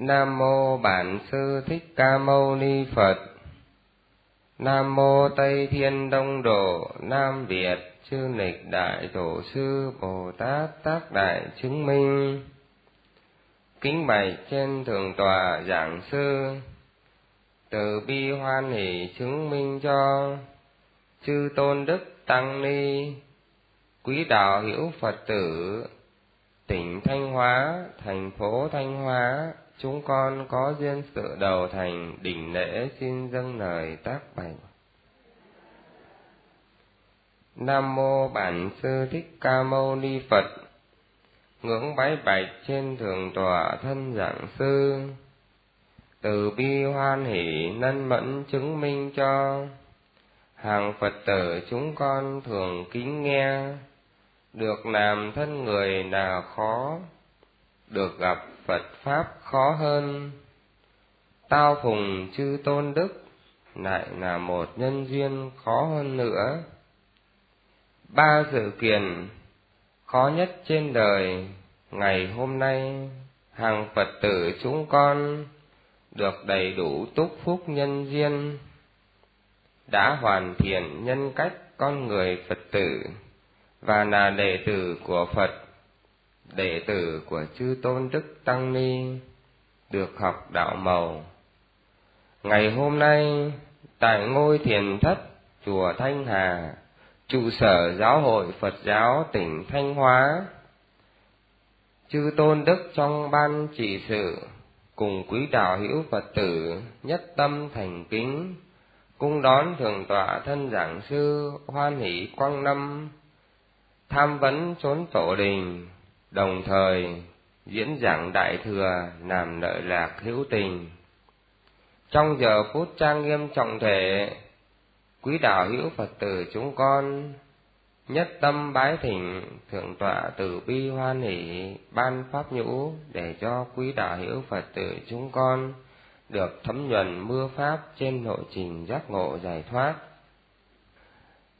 Nam mô Bản sư Thích Ca Mâu Ni Phật. Nam mô Tây Thiên Đông Độ, Nam Việt chư nịch đại tổ sư Bồ Tát tác đại chứng minh. Kính bạch trên thượng tòa giảng sư, từ bi hoan hỷ chứng minh cho chư tôn đức tăng ni, quý đạo hữu phật tử, tỉnh thanh hóa, thành phố thanh hóa chúng con có duyên sự đầu thành đỉnh lễ xin dâng lời tác bạch. Nam mô bản sư thích ca mâu ni phật. Ngưỡng bái bạch trên thường tọa thân giảng sư. Từ bi hoan hỷ nân mẫn chứng minh cho. Hàng phật tử chúng con thường kính nghe. Được làm thân người là khó, được gặp phật pháp khó hơn. Tao phùng chư tôn đức, lại là một nhân duyên khó hơn nữa. Ba sự kiện khó nhất trên đời, ngày hôm nay, hàng phật tử chúng con được đầy đủ túc phúc nhân duyên, đã hoàn thiện nhân cách con người phật tử và là đệ tử của phật đệ tử của chư tôn đức tăng ni được học đạo màu. Ngày hôm nay, tại ngôi thiền thất chùa thanh hà, trụ sở giáo hội phật giáo tỉnh thanh hóa, chư tôn đức trong ban trị sự cùng quý đạo hữu phật tử nhất tâm thành kính, cung đón thường tọa thân giảng sư hoan hỷ quang năm, tham vấn chốn tổ đình đồng thời, diễn giảng đại thừa làm lợi lạc hữu tình. Trong giờ phút trang nghiêm trọng thể, quý đạo hữu phật tử chúng con nhất tâm bái thỉnh thượng tọa từ bi hoan hỷ ban pháp nhũ để cho quý đạo hữu phật tử chúng con được thấm nhuần mưa pháp trên lộ trình giác ngộ giải thoát.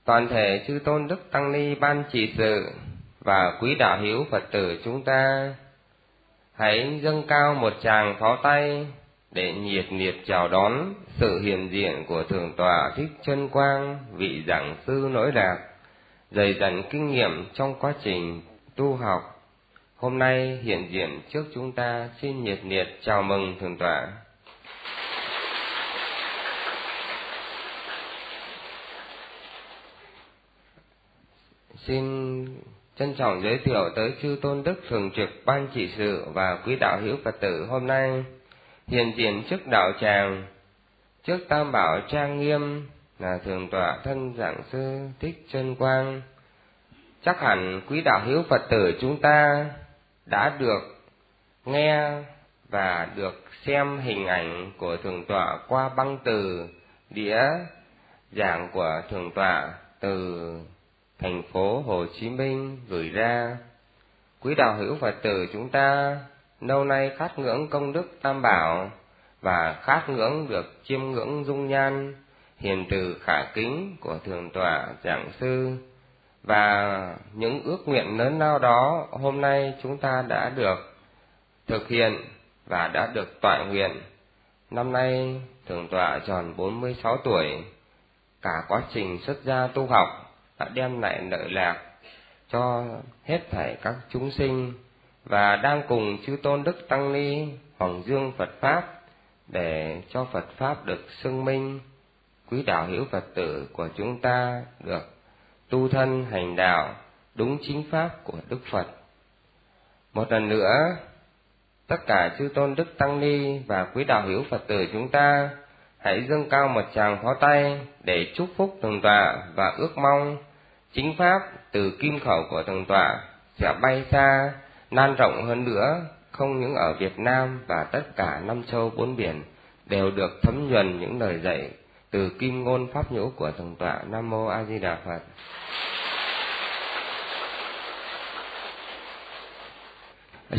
Toàn thể chư tôn đức tăng ni ban trị sự và quý đạo hữu phật tử chúng ta, hãy dâng cao một tràng pháo tay để nhiệt liệt chào đón sự hiện diện của thượng tọa thích chân quang, vị giảng sư nổi lạc dày dặn kinh nghiệm trong quá trình tu học. Hôm nay hiện diện trước chúng ta, xin nhiệt liệt chào mừng thượng tọa. Xin trân trọng giới thiệu tới chư tôn đức thường trực, ban trị sự và quý đạo hữu phật tử hôm nay. Hiện diện trước đạo tràng, trước tam bảo trang nghiêm là thường tọa thân giảng sư thích chân quang. Chắc hẳn quý đạo hữu phật tử chúng ta đã được nghe và được xem hình ảnh của thường tọa qua băng từ đĩa giảng của thường tọa từ thành phố Hồ Chí Minh gửi ra. Quý đạo hữu Phật tử chúng ta lâu nay khát ngưỡng công đức tam bảo và khát ngưỡng được chiêm ngưỡng dung nhan hiền từ khả kính của thường tọa giảng sư và những ước nguyện lớn lao đó hôm nay chúng ta đã được thực hiện và đã được tọa nguyện. Năm nay thường tọa tròn 46 tuổi, cả quá trình xuất gia tu học đã đem lại lợi lạc cho hết thảy các chúng sinh và đang cùng chư tôn đức tăng ni hoàng dương Phật pháp để cho Phật pháp được xưng minh quý đạo hữu Phật tử của chúng ta được tu thân hành đạo đúng chính pháp của Đức Phật. Một lần nữa, tất cả chư tôn đức tăng ni và quý đạo hữu Phật tử chúng ta hãy dâng cao một tràng pháo tay để chúc phúc tường tọa và ước mong chính pháp từ kim khẩu của tường tọa sẽ bay xa, lan rộng hơn nữa, không những ở Việt Nam và tất cả năm châu bốn biển đều được thấm nhuần những lời dạy từ kim ngôn pháp nhũ của tường tọa Nam mô A Di Đà Phật.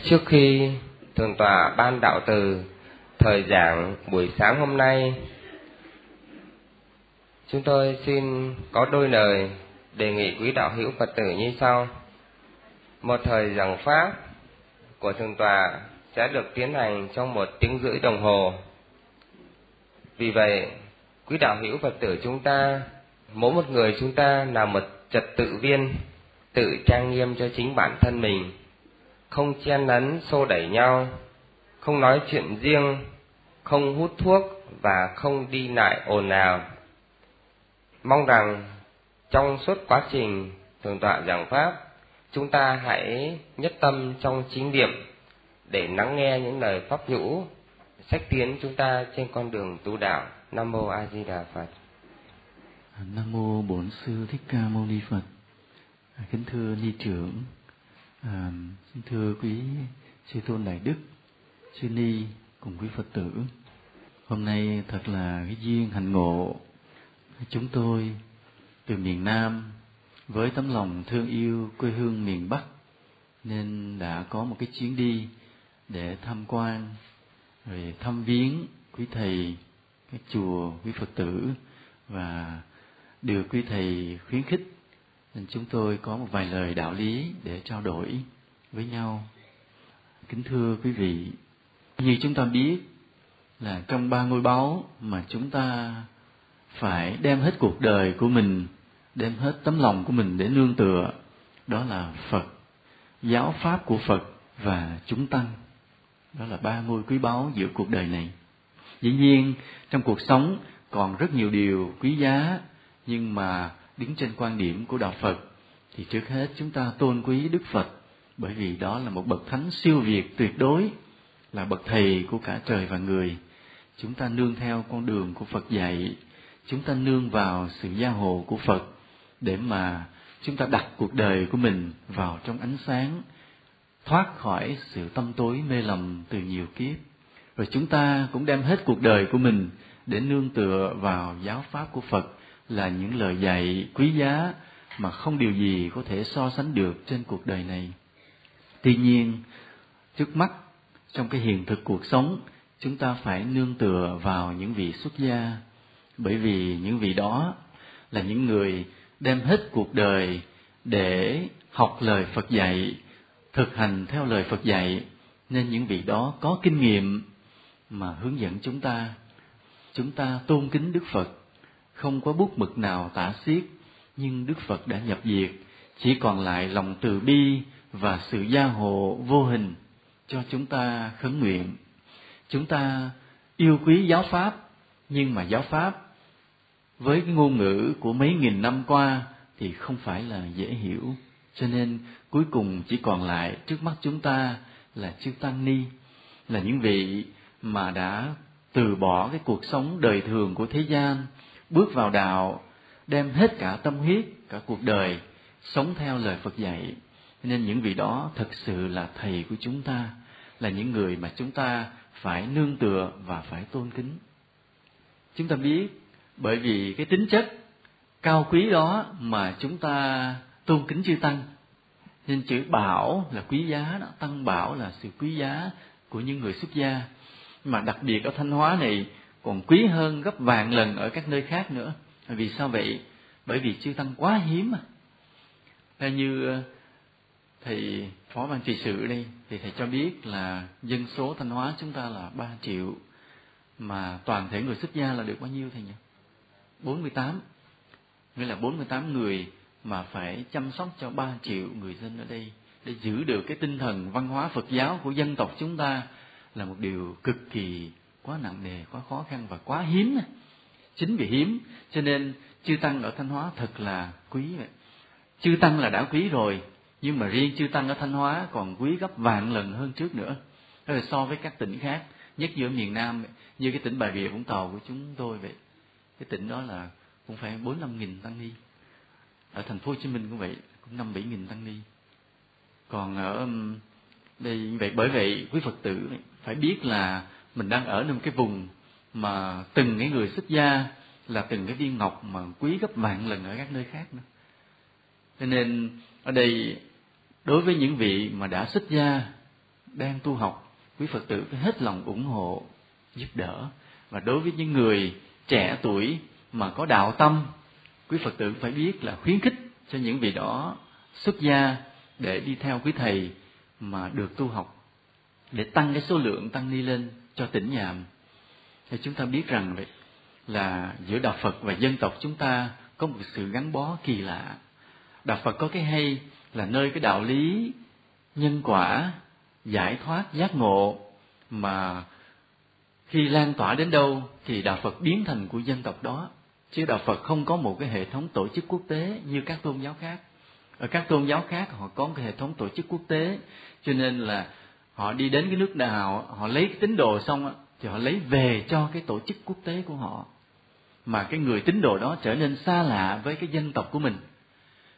Trước khi thường tọa ban đạo từ thời giảng buổi sáng hôm nay, chúng tôi xin có đôi lời đề nghị quý đạo hữu Phật tử như sau. Một thời giảng pháp của thường tòa sẽ được tiến hành trong một tiếng rưỡi đồng hồ. Vì vậy, quý đạo hữu Phật tử chúng ta, mỗi một người chúng ta là một trật tự viên, tự trang nghiêm cho chính bản thân mình, không chen lấn xô đẩy nhau, không nói chuyện riêng, không hút thuốc và không đi lại ồn ào. Mong rằng trong suốt quá trình thường tọa giảng pháp, chúng ta hãy nhất tâm trong chính niệm để lắng nghe những lời pháp nhũ sách tiến chúng ta trên con đường tu đạo. Nam mô A Di Đà Phật. Nam mô Bổn sư Thích Ca Mâu Ni Phật. À, kính thưa ni trưởng, à, xin thưa quý sư tôn đại đức, sư ni cùng quý Phật tử. Hôm nay thật là cái duyên hành ngộ chúng tôi từ miền Nam với tấm lòng thương yêu quê hương miền Bắc nên đã có một cái chuyến đi để tham quan rồi thăm viếng quý thầy các chùa quý Phật tử và được quý thầy khuyến khích nên chúng tôi có một vài lời đạo lý để trao đổi với nhau. Kính thưa quý vị, như chúng ta biết là trong ba ngôi báu mà chúng ta phải đem hết cuộc đời của mình đem hết tấm lòng của mình để nương tựa. Đó là phật. Giáo pháp của phật và chúng tăng. Đó là ba ngôi quý báu giữa cuộc đời này. Dĩ nhiên, trong cuộc sống còn rất nhiều điều quý giá, nhưng mà đứng trên quan điểm của đạo phật thì trước hết chúng ta tôn quý đức phật, bởi vì đó là một bậc thánh siêu việt tuyệt đối, là bậc thầy của cả trời và người. Chúng ta nương theo con đường của phật dạy, chúng ta nương vào sự gia hộ của phật để mà chúng ta đặt cuộc đời của mình vào trong ánh sáng, thoát khỏi sự tâm tối mê lầm từ nhiều kiếp. Rồi chúng ta cũng đem hết cuộc đời của mình để nương tựa vào giáo pháp của phật là những lời dạy quý giá mà không điều gì có thể so sánh được trên cuộc đời này. Tuy nhiên, trước mắt, trong cái hiện thực cuộc sống, chúng ta phải nương tựa vào những vị xuất gia, bởi vì những vị đó là những người đem hết cuộc đời để học lời Phật dạy, thực hành theo lời Phật dạy, nên những vị đó có kinh nghiệm mà hướng dẫn chúng ta. Chúng ta tôn kính Đức Phật, không có bút mực nào tả xiết, nhưng Đức Phật đã nhập diệt, chỉ còn lại lòng từ bi và sự gia hộ vô hình cho chúng ta khấn nguyện. Chúng ta yêu quý giáo pháp, nhưng mà giáo pháp với cái ngôn ngữ của mấy nghìn năm qua thì không phải là dễ hiểu. Cho nên cuối cùng chỉ còn lại trước mắt chúng ta là chư tăng ni, là những vị mà đã từ bỏ cái cuộc sống đời thường của thế gian, bước vào đạo, đem hết cả tâm huyết, cả cuộc đời sống theo lời phật dạy. Nên những vị đó thật sự là thầy của chúng ta, là những người mà chúng ta phải nương tựa và phải tôn kính. Chúng ta biết bởi vì cái tính chất cao quý đó mà chúng ta tôn kính chư tăng. Nên chữ bảo là quý giá đó, tăng bảo là sự quý giá của những người xuất gia. Mà đặc biệt ở thanh hóa này còn quý hơn gấp vạn lần ở các nơi khác nữa. Vì sao vậy? Bởi vì chư tăng quá hiếm mà Theo như ờ, thầy phó ban trị sự đây, thì thầy cho biết là dân số thanh hóa chúng ta là 3 triệu, mà toàn thể người xuất gia là được bao nhiêu thầy nhỉ? 48 nghĩa là 48 người mà phải chăm sóc cho 3 triệu người dân ở đây để giữ được cái tinh thần văn hóa Phật giáo của dân tộc chúng ta là một điều cực kỳ quá nặng nề, quá khó khăn và quá hiếm. Chính vì hiếm cho nên chư tăng ở Thanh Hóa thật là quý vậy. Chư tăng là đã quý rồi, nhưng mà riêng chư tăng ở Thanh Hóa còn quý gấp vạn lần hơn trước nữa. Đó là so với các tỉnh khác, nhất giữa miền Nam như cái tỉnh Bà Rịa Vũng Tàu của chúng tôi vậy cái tỉnh đó là cũng phải bốn năm nghìn tăng ni. Ở thành phố Hồ Chí Minh cũng vậy, cũng năm bảy nghìn tăng ni. Còn ở um, đây, vậy bởi vậy quý Phật tử phải biết là mình đang ở trong cái vùng mà từng cái người xuất gia là từng cái viên ngọc mà quý gấp vạn lần ở các nơi khác nữa. Cho nên ở đây, đối với những vị mà đã xuất gia, đang tu học, quý phật tử phải hết lòng ủng hộ, giúp đỡ. Và đối với những người trẻ tuổi mà có đạo tâm, quý phật tử phải biết là khuyến khích cho những vị đó xuất gia để đi theo quý thầy mà được tu học, để tăng cái số lượng tăng ni lên cho tỉnh nhàm thì chúng ta biết rằng vậy là giữa đạo Phật và dân tộc chúng ta có một sự gắn bó kỳ lạ. Đạo Phật có cái hay là nơi cái đạo lý nhân quả, giải thoát giác ngộ mà khi lan tỏa đến đâu thì đạo Phật biến thành của dân tộc đó. Chứ đạo Phật không có một cái hệ thống tổ chức quốc tế như các tôn giáo khác. Ở các tôn giáo khác, họ có một cái hệ thống tổ chức quốc tế. Cho nên là họ đi đến cái nước nào, họ lấy cái tín đồ xong thì họ lấy về cho cái tổ chức quốc tế của họ. Mà cái người tín đồ đó trở nên xa lạ với cái dân tộc của mình.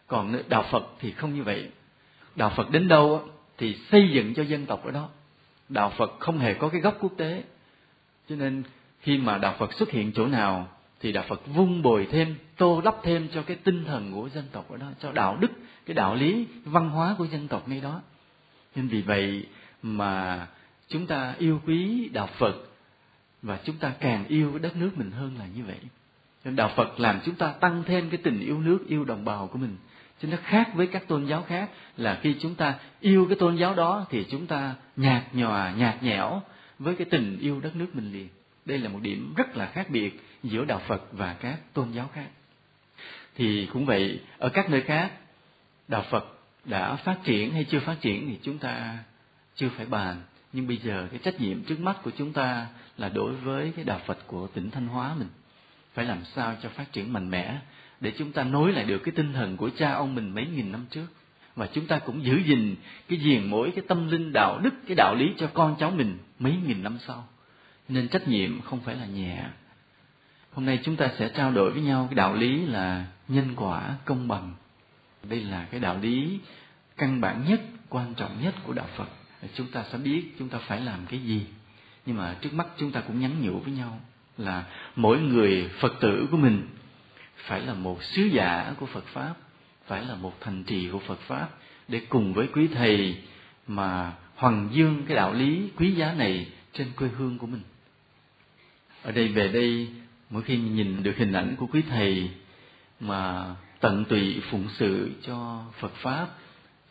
Còn đạo Phật thì không như vậy. Đạo Phật đến đâu thì xây dựng cho dân tộc ở đó. Đạo Phật không hề có cái gốc quốc tế cho nên khi mà đạo Phật xuất hiện chỗ nào thì đạo Phật vun bồi thêm, tô đắp thêm cho cái tinh thần của dân tộc ở đó, cho đạo đức, cái đạo lý, văn hóa của dân tộc ngay đó. Nên vì vậy mà chúng ta yêu quý đạo Phật và chúng ta càng yêu đất nước mình hơn là như vậy. Nên đạo Phật làm chúng ta tăng thêm cái tình yêu nước, yêu đồng bào của mình. Chứ nó khác với các tôn giáo khác là khi chúng ta yêu cái tôn giáo đó thì chúng ta nhạt nhòa, nhạt nhẽo với cái tình yêu đất nước mình liền. Đây là một điểm rất là khác biệt giữa đạo phật và các tôn giáo khác. Thì cũng vậy, ở các nơi khác, đạo phật đã phát triển hay chưa phát triển thì chúng ta chưa phải bàn. Nhưng bây giờ cái trách nhiệm trước mắt của chúng ta là đối với cái đạo phật của tỉnh thanh hóa mình. Phải làm sao cho phát triển mạnh mẽ để chúng ta nối lại được cái tinh thần của cha ông mình mấy nghìn năm trước. Và chúng ta cũng giữ gìn cái diền mỗi cái tâm linh đạo đức, cái đạo lý cho con cháu mình mấy nghìn năm sau. Nên trách nhiệm không phải là nhẹ. Hôm nay chúng ta sẽ trao đổi với nhau cái đạo lý là nhân quả công bằng. Đây là cái đạo lý căn bản nhất, quan trọng nhất của đạo phật. Chúng ta sẽ biết chúng ta phải làm cái gì. Nhưng mà trước mắt chúng ta cũng nhắn nhủ với nhau là mỗi người phật tử của mình phải là một sứ giả của phật pháp, phải là một thành trì của phật pháp để cùng với quý thầy mà hoàng dương cái đạo lý quý giá này trên quê hương của mình ở đây về đây mỗi khi nhìn được hình ảnh của quý thầy mà tận tụy phụng sự cho Phật pháp,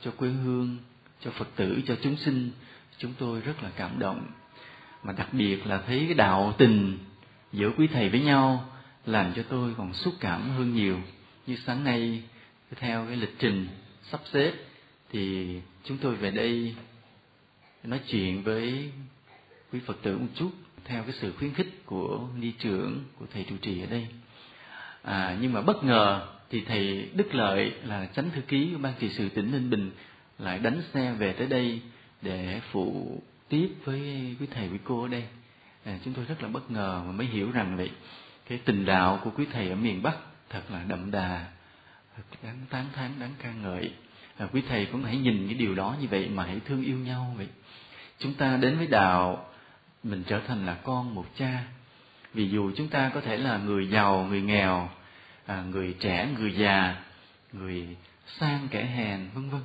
cho quê hương, cho Phật tử, cho chúng sinh, chúng tôi rất là cảm động. Mà đặc biệt là thấy cái đạo tình giữa quý thầy với nhau làm cho tôi còn xúc cảm hơn nhiều. Như sáng nay theo cái lịch trình sắp xếp thì chúng tôi về đây nói chuyện với quý Phật tử một chút theo cái sự khuyến khích của ni trưởng của thầy trụ trì ở đây. À, nhưng mà bất ngờ thì thầy đức lợi là chánh thư ký của ban trị sự tỉnh ninh bình lại đánh xe về tới đây để phụ tiếp với quý thầy quý cô ở đây. À, chúng tôi rất là bất ngờ mà mới hiểu rằng vậy cái tình đạo của quý thầy ở miền bắc thật là đậm đà thật đáng tán thán đáng ca ngợi à, quý thầy cũng hãy nhìn cái điều đó như vậy mà hãy thương yêu nhau vậy. Chúng ta đến với đạo mình trở thành là con một cha. Vì dù chúng ta có thể là người giàu người nghèo à, người trẻ người già người sang kẻ hèn vân vân.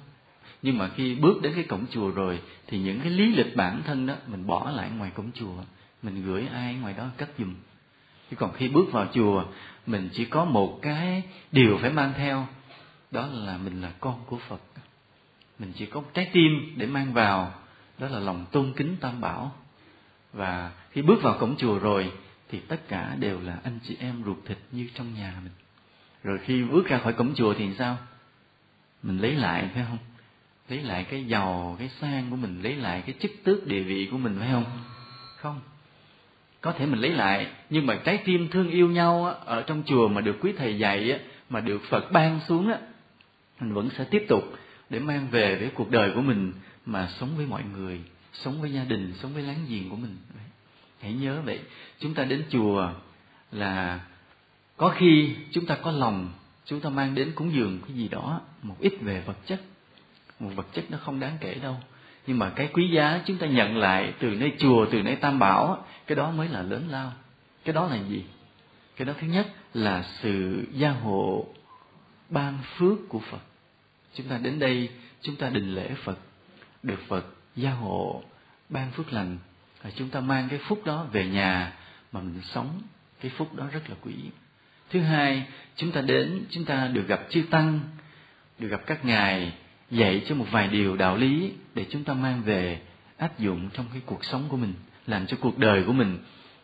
Nhưng mà khi bước đến cái cổng chùa rồi thì những cái lý lịch bản thân đó mình bỏ lại ngoài cổng chùa. Mình gửi ai ngoài đó cất giùm. Chứ còn khi bước vào chùa mình chỉ có một cái điều phải mang theo đó là mình là con của phật. Mình chỉ có một trái tim để mang vào. Đó là lòng tôn kính tam bảo. Và khi bước vào cổng chùa rồi, thì tất cả đều là anh chị em ruột thịt như trong nhà mình. Rồi khi bước ra khỏi cổng chùa thì sao? Mình lấy lại, phải không? Lấy lại cái giàu, cái sang của mình, lấy lại cái chức tước địa vị của mình, phải không? Không. Có thể mình lấy lại, nhưng mà trái tim thương yêu nhau ở trong chùa mà được quý thầy dạy mà được phật ban xuống á mình vẫn sẽ tiếp tục để mang về với cuộc đời của mình mà sống với mọi người, sống với gia đình, sống với láng giềng của mình. Hãy nhớ vậy, chúng ta đến chùa là có khi chúng ta có lòng, chúng ta mang đến cúng dường cái gì đó, một ít về vật chất. Một vật chất nó không đáng kể đâu. Nhưng mà cái quý giá chúng ta nhận lại từ nơi chùa, từ nơi tam bảo, cái đó mới là lớn lao. Cái đó là gì? Cái đó thứ nhất là sự gia hộ ban phước của phật. Chúng ta đến đây, chúng ta đình lễ phật, được phật gia hộ, ban phước lành. Và chúng ta mang cái phúc đó về nhà mà mình sống. Cái phúc đó rất là quý. Thứ hai, chúng ta đến, chúng ta được gặp chư tăng, được gặp các ngài dạy cho một vài điều đạo lý để chúng ta mang về áp dụng trong cái cuộc sống của mình, làm cho cuộc đời của mình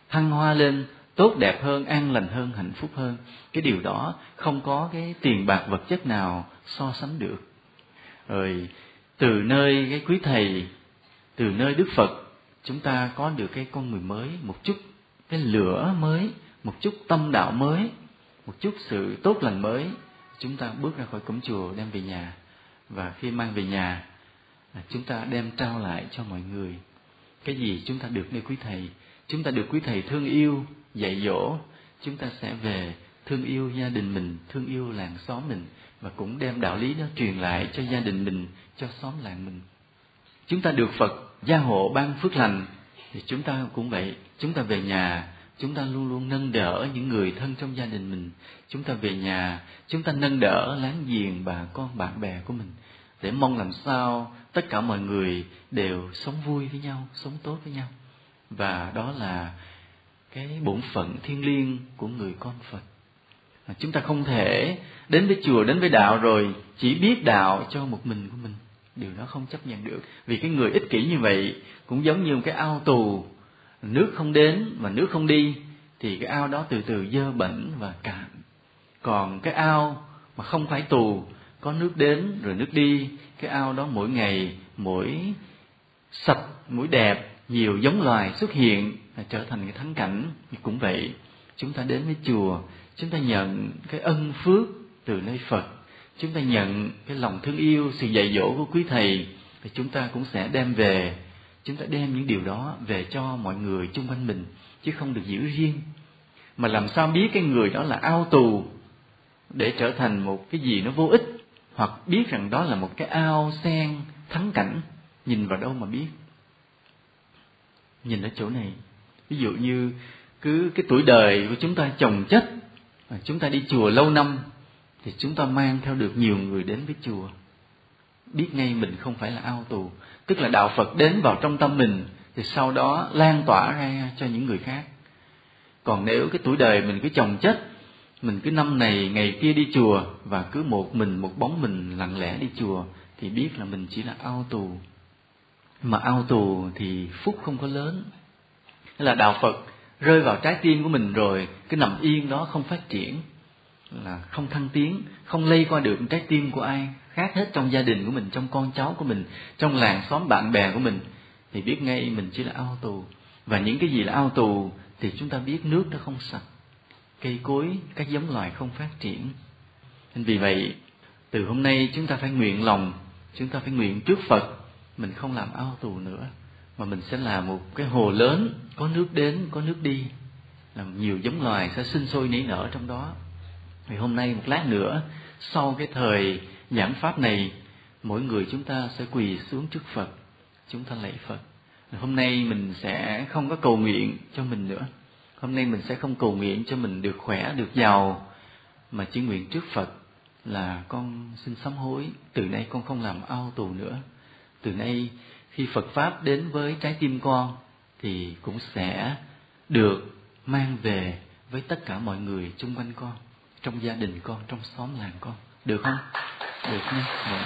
thăng hoa lên tốt đẹp hơn, an lành hơn, hạnh phúc hơn. Cái điều đó không có cái tiền bạc vật chất nào so sánh được. Rồi, từ nơi cái quý thầy, từ nơi đức phật, chúng ta có được cái con người mới, một chút cái lửa mới, một chút tâm đạo mới, một chút sự tốt lành mới. Chúng ta bước ra khỏi cổng chùa, đem về nhà. Và khi mang về nhà à, chúng ta đem trao lại cho mọi người. Cái gì chúng ta được nơi quý thầy? Chúng ta được quý thầy thương yêu dạy dỗ, chúng ta sẽ về thương yêu gia đình mình, thương yêu làng xóm mình và cũng đem đạo lý đó truyền lại cho gia đình mình, cho xóm làng mình. Chúng ta được phật gia hộ ban phước lành thì chúng ta cũng vậy. Chúng ta về nhà, chúng ta luôn luôn nâng đỡ những người thân trong gia đình mình. Chúng ta về nhà, chúng ta nâng đỡ láng giềng bà con, bạn bè của mình để mong làm sao tất cả mọi người đều sống vui với nhau, sống tốt với nhau. Và đó là cái bổn phận thiêng liêng của người con phật. À, chúng ta không thể đến với chùa, đến với đạo rồi chỉ biết đạo cho một mình của mình. Điều đó không chấp nhận được. Vì cái người ích kỷ như vậy cũng giống như một cái ao tù. Nước không đến và nước không đi, thì cái ao đó từ từ dơ bẩn và cạn. Còn cái ao mà không phải tù, có nước đến rồi nước đi, cái ao đó mỗi ngày, mỗi sạch mỗi đẹp nhiều giống loài xuất hiện là trở thành cái thắng cảnh. Cũng vậy, chúng ta đến với chùa, chúng ta nhận cái ân phước từ nơi phật. Chúng ta nhận cái lòng thương yêu, sự dạy dỗ của quý thầy. Thì chúng ta cũng sẽ đem về, chúng ta đem những điều đó về cho mọi người chung quanh mình, chứ không được giữ riêng. Mà làm sao biết cái người đó là ao tù để trở thành một cái gì nó vô ích, hoặc biết rằng đó là một cái ao sen thắng cảnh, nhìn vào đâu mà biết nhìn ở chỗ này. Ví dụ như cứ cái tuổi đời của chúng ta chồng chất chúng ta đi chùa lâu năm, thì chúng ta mang theo được nhiều người đến với chùa. Biết ngay mình không phải là ao tù, tức là đạo phật đến vào trong tâm mình, thì sau đó lan tỏa ra cho những người khác. Còn nếu cái tuổi đời mình cứ chồng chất, mình cứ năm này, ngày kia đi chùa, và cứ một mình, một bóng mình lặng lẽ đi chùa, thì biết là mình chỉ là ao tù mà ao tù thì phúc không có lớn. Hay là đạo phật rơi vào trái tim của mình rồi, cái nằm yên đó không phát triển, là không thăng tiến, không lây qua được trái tim của ai, khác hết trong gia đình của mình, trong con cháu của mình, trong làng xóm bạn bè của mình. Thì biết ngay mình chỉ là ao tù. Và những cái gì là ao tù thì chúng ta biết nước nó không sạch, cây cối, các giống loài không phát triển. Nên vì vậy, từ hôm nay chúng ta phải nguyện lòng, chúng ta phải nguyện trước phật mình không làm ao tù nữa, mà mình sẽ là một cái hồ lớn, có nước đến, có nước đi, làm nhiều giống loài sẽ sinh sôi nảy nở trong đó. Thì hôm nay một lát nữa, sau cái thời giảng pháp này, mỗi người chúng ta sẽ quỳ xuống trước phật, chúng ta lạy phật. Hôm nay mình sẽ không có cầu nguyện cho mình nữa. Hôm nay mình sẽ không cầu nguyện cho mình được khỏe, được giàu, mà chỉ nguyện trước phật là con xin sám hối. Từ nay con không làm ao tù nữa từ nay khi phật pháp đến với trái tim con thì cũng sẽ được mang về với tất cả mọi người chung quanh con, trong gia đình con, trong xóm làng con. Được không? Được nha. Vâng.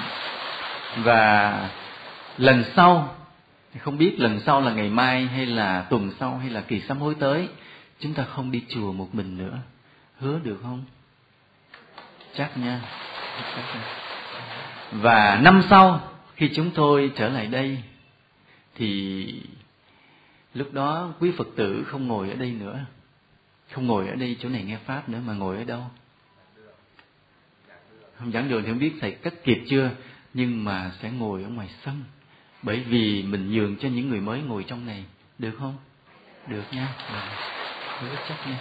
Và lần sau, không biết lần sau là ngày mai hay là tuần sau hay là kỳ sám hối tới, chúng ta không đi chùa một mình nữa. Hứa được không? Chắc nha. Và năm sau khi chúng tôi trở lại đây, thì lúc đó quý phật tử không ngồi ở đây nữa. Không ngồi ở đây chỗ này nghe pháp nữa mà ngồi ở đâu? Không, giảng đường thì không biết thầy cắt kịp chưa, nhưng mà sẽ ngồi ở ngoài sân. Bởi vì mình nhường cho những người mới ngồi trong này. Được không? Được nha. Được. Rất chắc nha.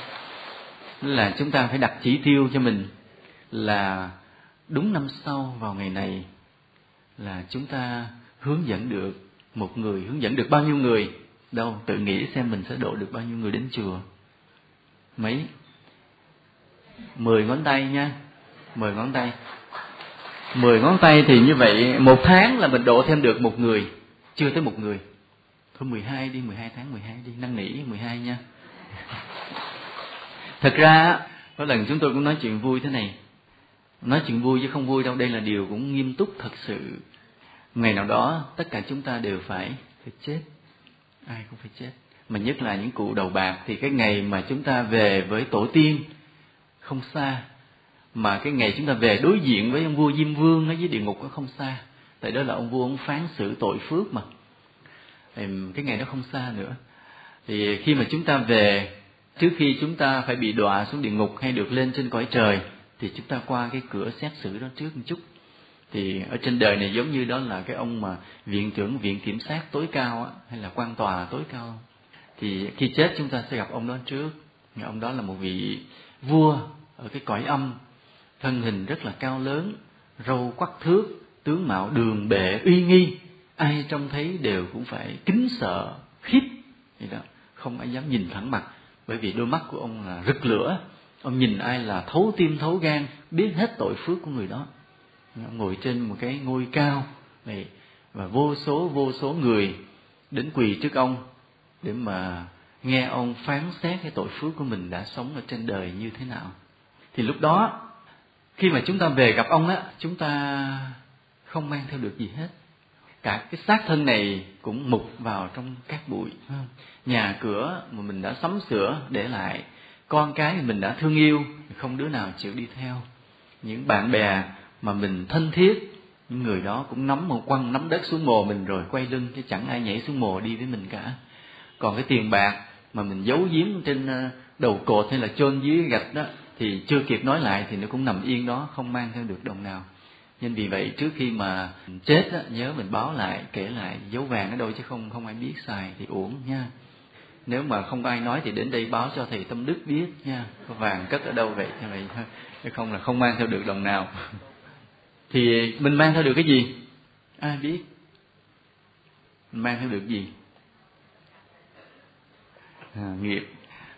Là chúng ta phải đặt chỉ tiêu cho mình là đúng năm sau vào ngày này là chúng ta hướng dẫn được một người, hướng dẫn được bao nhiêu người? Đâu, tự nghĩ xem mình sẽ độ được bao nhiêu người đến chùa. Mấy? Mười ngón tay nha. Mười ngón tay. Mười ngón tay thì như vậy, một tháng là mình độ thêm được một người. Chưa tới một người. Thôi mười hai đi, mười hai tháng mười hai đi. Năn nỉ, mười hai nha. Thật ra có lần chúng tôi cũng nói chuyện vui thế này nói chuyện vui chứ không vui đâu. Đây là điều cũng nghiêm túc thật sự. Ngày nào đó, tất cả chúng ta đều phải phải chết. Ai cũng phải chết. Mà nhất là những cụ đầu bạc, thì cái ngày mà chúng ta về với tổ tiên, không xa. Mà cái ngày chúng ta về đối diện với ông vua diêm vương ở dưới địa ngục nó không xa. Tại đó là ông vua ông phán xử tội phước mà. Cái ngày đó không xa nữa. Thì khi mà chúng ta về, trước khi chúng ta phải bị đọa xuống địa ngục hay được lên trên cõi trời thì chúng ta qua cái cửa xét xử đó trước một chút. Thì ở trên đời này giống như đó là cái ông mà viện trưởng viện kiểm sát tối cao á, hay là quan tòa tối cao. Thì khi chết chúng ta sẽ gặp ông đó trước. Ông đó là một vị vua ở cái cõi âm thân hình rất là cao lớn râu quắc thước tướng mạo đường bệ uy nghi. Ai trông thấy đều cũng phải kính sợ khiếp. Vậy đó không ai dám nhìn thẳng mặt bởi vì đôi mắt của ông là rực lửa ông nhìn ai là thấu tim, thấu gan, biết hết tội phước của người đó. Ông ngồi trên một cái ngôi cao này và vô số vô số người đến quỳ trước ông để mà nghe ông phán xét cái tội phước của mình đã sống ở trên đời như thế nào. Thì lúc đó, khi mà chúng ta về gặp ông á, chúng ta không mang theo được gì hết. Cả cái xác thân này cũng mục vào trong các bụi nhà cửa mà mình đã sắm sửa để lại con cái mình đã thương yêu không đứa nào chịu đi theo. Những bạn bè mà mình thân thiết những người đó cũng nắm một quăng nắm đất xuống mồ mình rồi quay lưng chứ chẳng ai nhảy xuống mồ đi với mình cả. Còn cái tiền bạc mà mình giấu giếm trên ờ, đầu cột hay là chôn dưới gạch đó thì chưa kịp nói lại thì nó cũng nằm yên đó không mang theo được đồng nào. Nên vì vậy trước khi mà chết á, nhớ mình báo lại kể lại dấu vàng ở đâu chứ không không ai biết xài thì uổng nha nếu mà không có ai nói thì đến đây báo cho thầy tâm đức biết nha. Có vàng cất ở đâu vậy? Như vậy chứ không là không mang theo được đồng nào. Thì mình mang theo được cái gì? Ai biết? Mình mang theo được gì? À, nghiệp.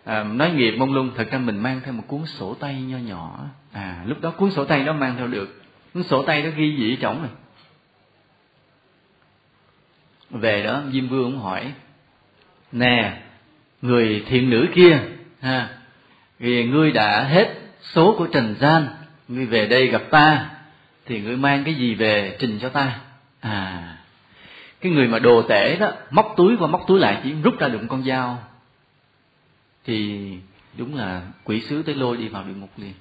À, nói nghiệp mông lung thật ra mình mang theo một cuốn sổ tay nho nhỏ. À lúc đó cuốn sổ tay đó mang theo được. Cuốn sổ tay đó ghi gì ở trống này? Về đó diêm vương cũng hỏi nè người thiện nữ kia, ha, vì ngươi đã hết số của trần gian, ngươi về đây gặp ta, thì ngươi mang cái gì về trình cho ta? À cái người mà đồ tể đó, móc túi qua móc túi lại, chỉ rút ra được một con dao, thì đúng là quỷ sứ tới lôi đi vào địa ngục liền.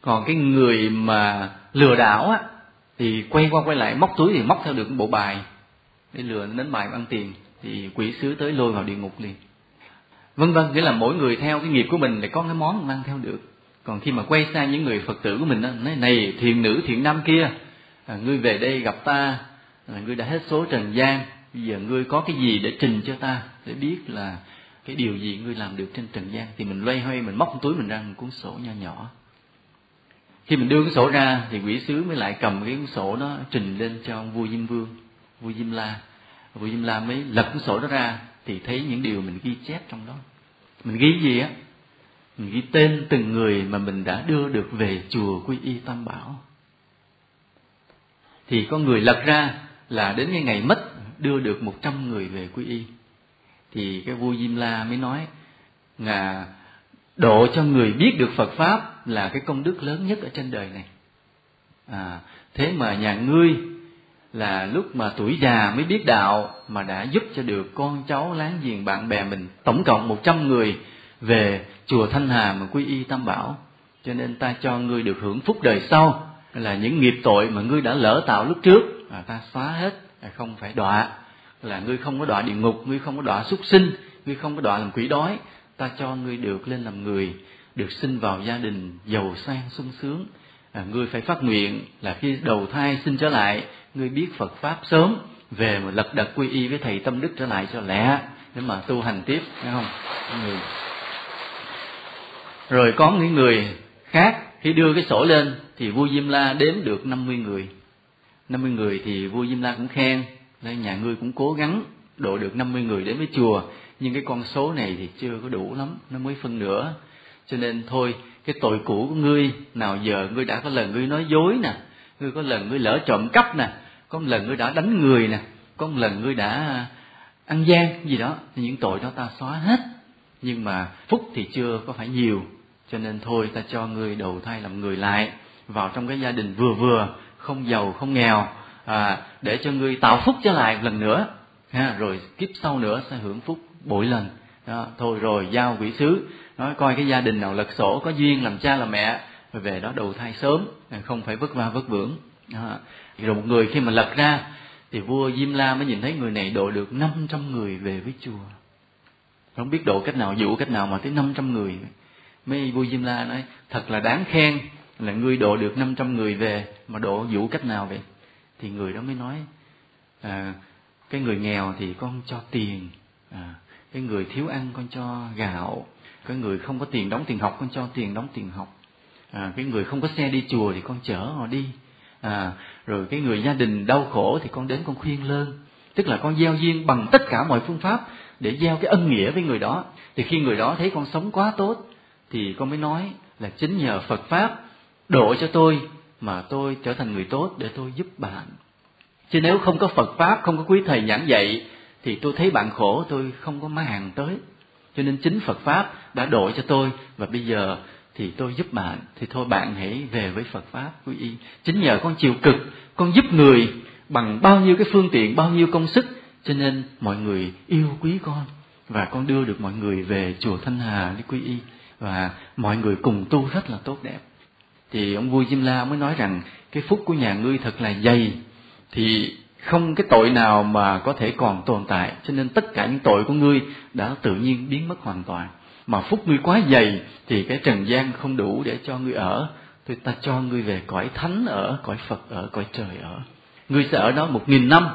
Còn cái người mà lừa đảo á, thì quay qua quay lại, móc túi thì móc theo được một bộ bài, để lừa đến bài ăn tiền, thì quỷ sứ tới lôi vào địa ngục liền vân vân nghĩa là mỗi người theo cái nghiệp của mình để có cái món mang theo được. Còn khi mà quay sang những người phật tử của mình đó, nói này thiền nữ thiện nam kia à, ngươi về đây gặp ta là ngươi đã hết số trần gian bây giờ ngươi có cái gì để trình cho ta để biết là cái điều gì ngươi làm được trên trần gian? Thì mình loay hoay mình móc túi mình ra một cuốn sổ nho nhỏ. Khi mình đưa cái sổ ra thì quỷ sứ mới lại cầm cái cuốn sổ đó trình lên cho ông vua diêm vương vua diêm la. Vua diêm la mới lật cuốn sổ đó ra thì thấy những điều mình ghi chép trong đó. Mình ghi gì á? Mình ghi tên từng người mà mình đã đưa được về chùa quy y tam bảo. Thì có người lật ra là đến cái ngày mất, đưa được một trăm người về quy y. Thì cái vua diêm la mới nói là độ cho người biết được phật pháp là cái công đức lớn nhất ở trên đời này. À thế mà nhà ngươi là lúc mà tuổi già mới biết đạo mà đã giúp cho được con cháu láng giềng bạn bè mình tổng cộng một trăm người về chùa Thanh Hà mà quy y Tam Bảo. Cho nên ta cho ngươi được hưởng phúc đời sau là những nghiệp tội mà ngươi đã lỡ tạo lúc trước. À, ta xóa hết à, không phải đọa. Là ngươi không có đọa địa ngục ngươi không có đọa súc sinh ngươi không có đọa làm quỷ đói. Ta cho ngươi được lên làm người được sinh vào gia đình giàu sang sung sướng. À, ngươi phải phát nguyện là khi đầu thai sinh trở lại ngươi biết Phật pháp sớm, về mà lật đật quy y với thầy tâm đức trở lại cho lẹ, để mà tu hành tiếp thấy không? Người. Rồi có những người khác, khi đưa cái sổ lên, thì vua Diêm La đếm được 50 người. 50 người thì vua Diêm La cũng khen nên nhà ngươi cũng cố gắng độ được 50 người đến với chùa, nhưng cái con số này thì chưa có đủ lắm, nó mới phân nửa. Cho nên thôi, cái tội cũ của ngươi, nào giờ ngươi đã có lần ngươi nói dối nè, ngươi có lần ngươi lỡ trộm cắp nè có một lần ngươi đã đánh người nè có một lần ngươi đã à, ăn gian gì đó thì những tội đó ta xóa hết. Nhưng mà phúc thì chưa có phải nhiều cho nên thôi ta cho ngươi đầu thai làm người lại vào trong cái gia đình vừa vừa không giàu không nghèo à, để cho ngươi tạo phúc trở lại một lần nữa. Ha rồi kiếp sau nữa sẽ hưởng phúc bội lần. Đó, thôi rồi giao quỷ sứ nói coi cái gia đình nào lật sổ có duyên làm cha làm mẹ rồi về đó đầu thai sớm không phải vất vả vất vưởng. Đó rồi một người khi mà lật ra thì vua Diêm La mới nhìn thấy người này độ được 500 người về với chùa không biết độ cách nào dụ cách nào mà tới 500 người. Mấy vua Diêm La nói thật là đáng khen là ngươi độ được 500 người về mà độ dụ cách nào vậy? Thì người đó mới nói à, cái người nghèo thì con cho tiền à, cái người thiếu ăn con cho gạo cái người không có tiền đóng tiền học con cho tiền đóng tiền học à, cái người không có xe đi chùa thì con chở họ đi à, rồi cái người gia đình đau khổ thì con đến con khuyên lơn tức là con gieo duyên bằng tất cả mọi phương pháp để gieo cái ân nghĩa với người đó. Thì khi người đó thấy con sống quá tốt, thì con mới nói là chính nhờ Phật pháp độ cho tôi mà tôi trở thành người tốt để tôi giúp bạn. Chứ nếu không có Phật pháp, không có quý thầy giảng dạy, thì tôi thấy bạn khổ, tôi không có màng tới. Cho nên chính Phật pháp đã độ cho tôi và bây giờ thì tôi giúp bạn. Thì thôi, bạn hãy về với Phật pháp, quý y. Chính nhờ con chịu cực, con giúp người bằng bao nhiêu cái phương tiện, bao nhiêu công sức, cho nên mọi người yêu quý con. Và con đưa được mọi người về chùa Thanh Hà đi quý y. Và mọi người cùng tu rất là tốt đẹp. Thì ông vua Diêm La mới nói rằng, cái phúc của nhà ngươi thật là dày. Thì không cái tội nào mà có thể còn tồn tại. Cho nên tất cả những tội của ngươi đã tự nhiên biến mất hoàn toàn mà phúc ngươi quá dày, thì cái trần gian không đủ để cho ngươi ở. Thì ta cho ngươi về cõi thánh ở, cõi phật ở, cõi trời ở. Ngươi sẽ ở đó một nghìn năm,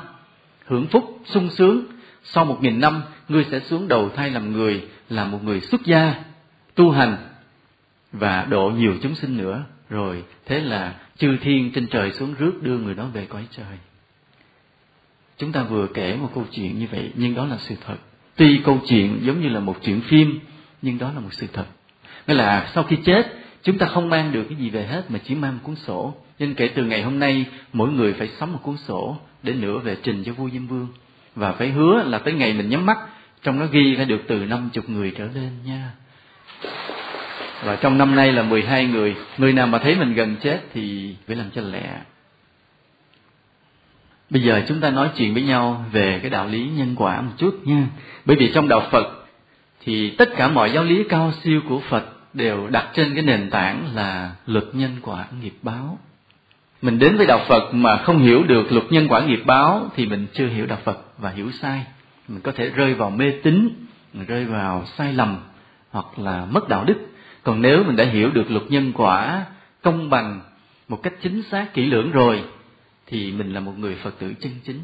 hưởng phúc sung sướng. Sau một nghìn năm, ngươi sẽ xuống đầu thai làm người, là một người xuất gia, tu hành và độ nhiều chúng sinh nữa. Rồi, thế là chư thiên trên trời xuống rước đưa người đó về cõi trời. Chúng ta vừa kể một câu chuyện như vậy, nhưng đó là sự thật. Tuy câu chuyện giống như là một chuyện phim nhưng đó là một sự thật. Nghĩa là sau khi chết, chúng ta không mang được cái gì về hết mà chỉ mang một cuốn sổ. Nên kể từ ngày hôm nay, mỗi người phải sắm một cuốn sổ để nữa về trình cho vua diêm vương. Và phải hứa là tới ngày mình nhắm mắt, trong nó ghi phải được từ năm chục người trở lên nha. Và trong năm nay là 12 người. Người nào mà thấy mình gần chết thì phải làm cho lẹ. Bây giờ chúng ta nói chuyện với nhau về cái đạo lý nhân quả một chút nha. Bởi vì trong đạo phật thì tất cả mọi giáo lý cao siêu của phật đều đặt trên cái nền tảng là luật nhân quả nghiệp báo. Mình đến với đạo phật mà không hiểu được luật nhân quả nghiệp báo thì mình chưa hiểu đạo phật và hiểu sai. Mình có thể rơi vào mê tín, rơi vào sai lầm hoặc là mất đạo đức. Còn nếu mình đã hiểu được luật nhân quả công bằng một cách chính xác, kỹ lưỡng rồi, thì mình là một người phật tử chân chính.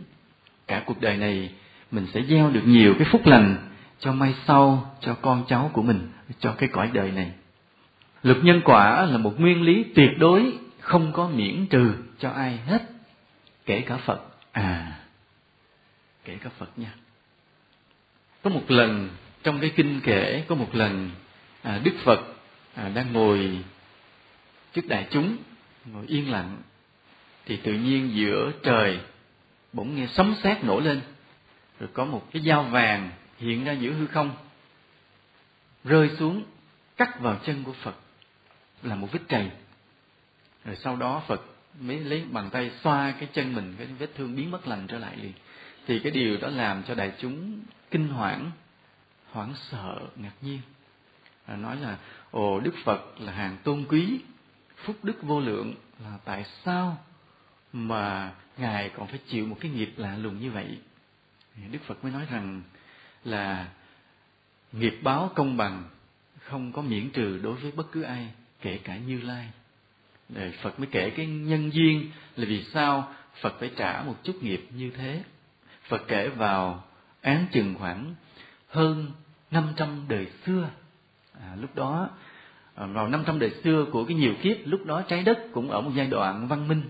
Cả cuộc đời này mình sẽ gieo được nhiều cái phúc lành cho mai sau cho con cháu của mình cho cái cõi đời này. Luật nhân quả là một nguyên lý tuyệt đối không có miễn trừ cho ai hết kể cả phật. À kể cả phật nha. Có một lần trong cái kinh kể có một lần à, đức phật à, đang ngồi trước đại chúng ngồi yên lặng thì tự nhiên giữa trời bỗng nghe sấm sét nổi lên rồi có một cái dao vàng hiện ra giữa hư không, rơi xuống, cắt vào chân của phật, là một vết trầy. Rồi sau đó phật mới lấy bàn tay xoa cái chân mình, cái vết thương biến mất lành trở lại liền. Thì cái điều đó làm cho đại chúng kinh hoảng hoảng sợ, ngạc nhiên. Là nói là, ồ, đức phật là hàng tôn quý, phúc đức vô lượng, là tại sao mà ngài còn phải chịu một cái nghiệp lạ lùng như vậy? Đức phật mới nói rằng là nghiệp báo công bằng không có miễn trừ đối với bất cứ ai kể cả như lai. Rồi phật mới kể cái nhân duyên là vì sao phật phải trả một chút nghiệp như thế. Phật kể vào án chừng khoảng hơn 500 đời xưa. À, lúc đó à, vào 500 đời xưa của cái nhiều kiếp lúc đó trái đất cũng ở một giai đoạn văn minh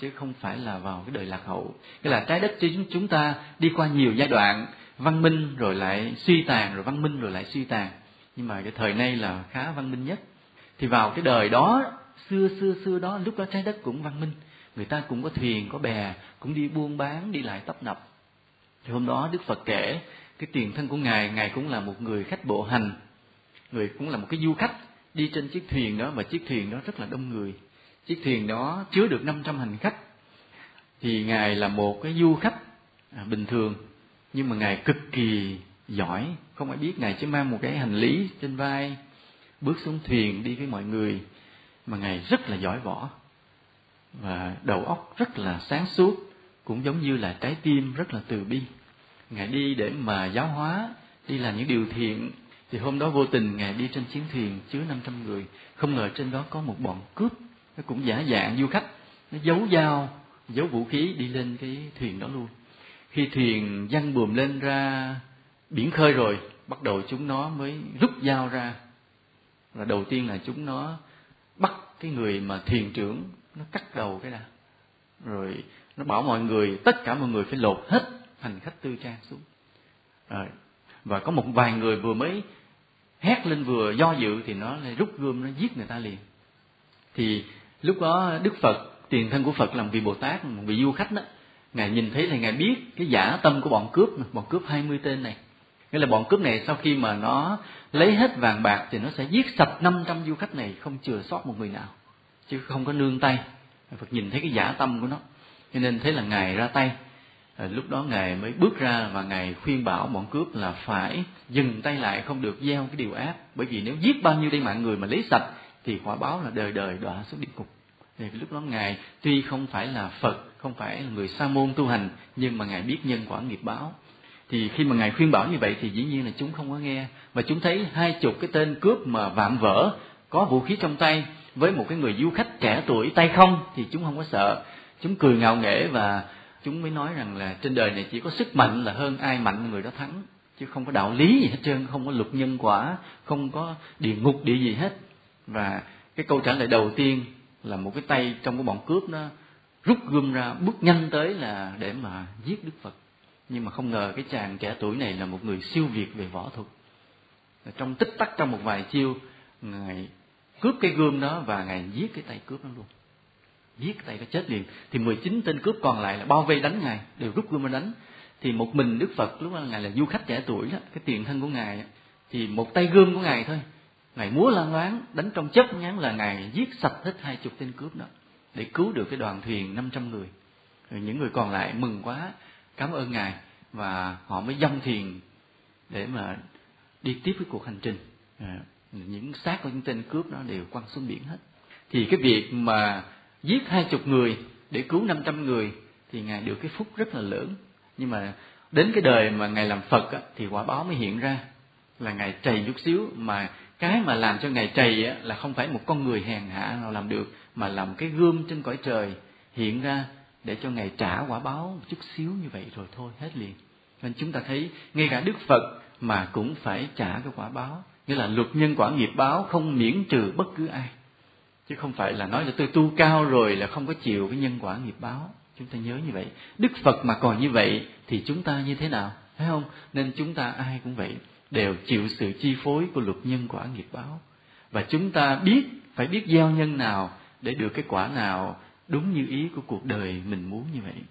chứ không phải là vào cái đời lạc hậu. Cái là trái đất chúng chúng ta đi qua nhiều giai đoạn văn minh rồi lại suy tàn rồi văn minh rồi lại suy tàn. Nhưng mà cái thời nay là khá văn minh nhất. Thì vào cái đời đó xưa xưa xưa đó lúc đó trái đất cũng văn minh. Người ta cũng có thuyền có bè cũng đi buôn bán đi lại tấp nập. Thì hôm đó đức phật kể cái tiền thân của ngài ngài cũng là một người khách bộ hành. Người cũng là một cái du khách đi trên chiếc thuyền đó và chiếc thuyền đó rất là đông người. Chiếc thuyền đó chứa được 500 hành khách. Thì ngài là một cái du khách à, bình thường nhưng mà ngài cực kỳ giỏi. Không ai biết ngài chỉ mang một cái hành lý trên vai, bước xuống thuyền đi với mọi người. Mà ngài rất là giỏi võ. Và đầu óc rất là sáng suốt, cũng giống như là trái tim rất là từ bi. Ngài đi để mà giáo hóa, đi làm những điều thiện. Thì hôm đó vô tình ngài đi trên chiến thuyền chứa 500 người. Không ngờ trên đó có một bọn cướp. Nó cũng giả dạng du khách. Nó giấu dao, giấu vũ khí đi lên cái thuyền đó luôn khi thuyền văng buồm lên ra, biển khơi rồi, bắt đầu chúng nó mới rút dao ra. Là đầu tiên là chúng nó bắt cái người mà thuyền trưởng, nó cắt đầu cái đã. Rồi nó bảo mọi người, tất cả mọi người phải lột hết hành khách tư trang xuống. Rồi, và có một vài người vừa mới hét lên vừa do dự thì nó lại rút gươm, nó giết người ta liền. Thì lúc đó đức phật, tiền thân của phật làm vị bồ tát, một vị du khách đó ngài nhìn thấy là ngài biết cái giả tâm của bọn cướp bọn cướp 20 tên này. Nghĩa là bọn cướp này sau khi mà nó lấy hết vàng bạc thì nó sẽ giết sạch 500 du khách này không chừa sót một người nào chứ không có nương tay. Phật nhìn thấy cái giả tâm của nó cho nên thấy là ngài ra tay. À, lúc đó ngài mới bước ra và ngài khuyên bảo bọn cướp là phải dừng tay lại không được gieo cái điều ác. Bởi vì nếu giết bao nhiêu đây mạng người mà lấy sạch thì quả báo là đời đời đọa xuống địa ngục thì lúc đó ngài tuy không phải là phật, không phải là người sa môn tu hành, nhưng mà ngài biết nhân quả nghiệp báo. Thì khi mà ngài khuyên bảo như vậy thì dĩ nhiên là chúng không có nghe. Và chúng thấy hai chục cái tên cướp mà vạm vỡ, có vũ khí trong tay, với một cái người du khách trẻ tuổi tay không thì chúng không có sợ. Chúng cười ngạo nghễ và chúng mới nói rằng là trên đời này chỉ có sức mạnh là hơn ai mạnh người đó thắng, chứ không có đạo lý gì hết trơn, không có luật nhân quả, không có địa ngục địa gì hết. Và cái câu trả lời đầu tiên là một cái tay trong cái bọn cướp nó rút gươm ra, bước nhanh tới là để mà giết đức phật. Nhưng mà không ngờ cái chàng trẻ tuổi này là một người siêu việt về võ thuật. Trong tích tắc trong một vài chiêu, ngài cướp cái gươm đó và ngài giết cái tay cướp đó luôn. Giết tay nó chết liền. Thì 19 tên cướp còn lại là bao vây đánh ngài, đều rút gươm ra đánh. Thì một mình đức phật, lúc đó ngài là du khách trẻ tuổi đó, cái tiền thân của ngài thì một tay gươm của ngài thôi ngài múa lan loáng đánh trong chớp nhán là ngài giết sạch hết hai chục tên cướp đó để cứu được cái đoàn thuyền 500 người. Rồi những người còn lại mừng quá cảm ơn ngài và họ mới dâng thuyền để mà đi tiếp với cuộc hành trình. À, những xác của những tên cướp đó đều quăng xuống biển hết. Thì cái việc mà giết hai chục người để cứu 500 người thì ngài được cái phúc rất là lớn. Nhưng mà đến cái đời mà ngài làm phật á, thì quả báo mới hiện ra là ngài trầy chút xíu mà cái mà làm cho ngài trầy á, là không phải một con người hèn hạ nào làm được mà làm cái gươm trên cõi trời hiện ra để cho ngài trả quả báo một chút xíu như vậy rồi thôi hết liền. Nên chúng ta thấy ngay cả đức phật mà cũng phải trả cái quả báo. Nghĩa là luật nhân quả nghiệp báo không miễn trừ bất cứ ai. Chứ không phải là nói là tôi tu cao rồi là không có chịu cái nhân quả nghiệp báo. Chúng ta nhớ như vậy. Đức phật mà còn như vậy thì chúng ta như thế nào? Thấy không? Nên chúng ta ai cũng vậy đều chịu sự chi phối của luật nhân quả nghiệp báo. Và chúng ta biết, phải biết gieo nhân nào để được cái quả nào đúng như ý của cuộc đời mình muốn như vậy.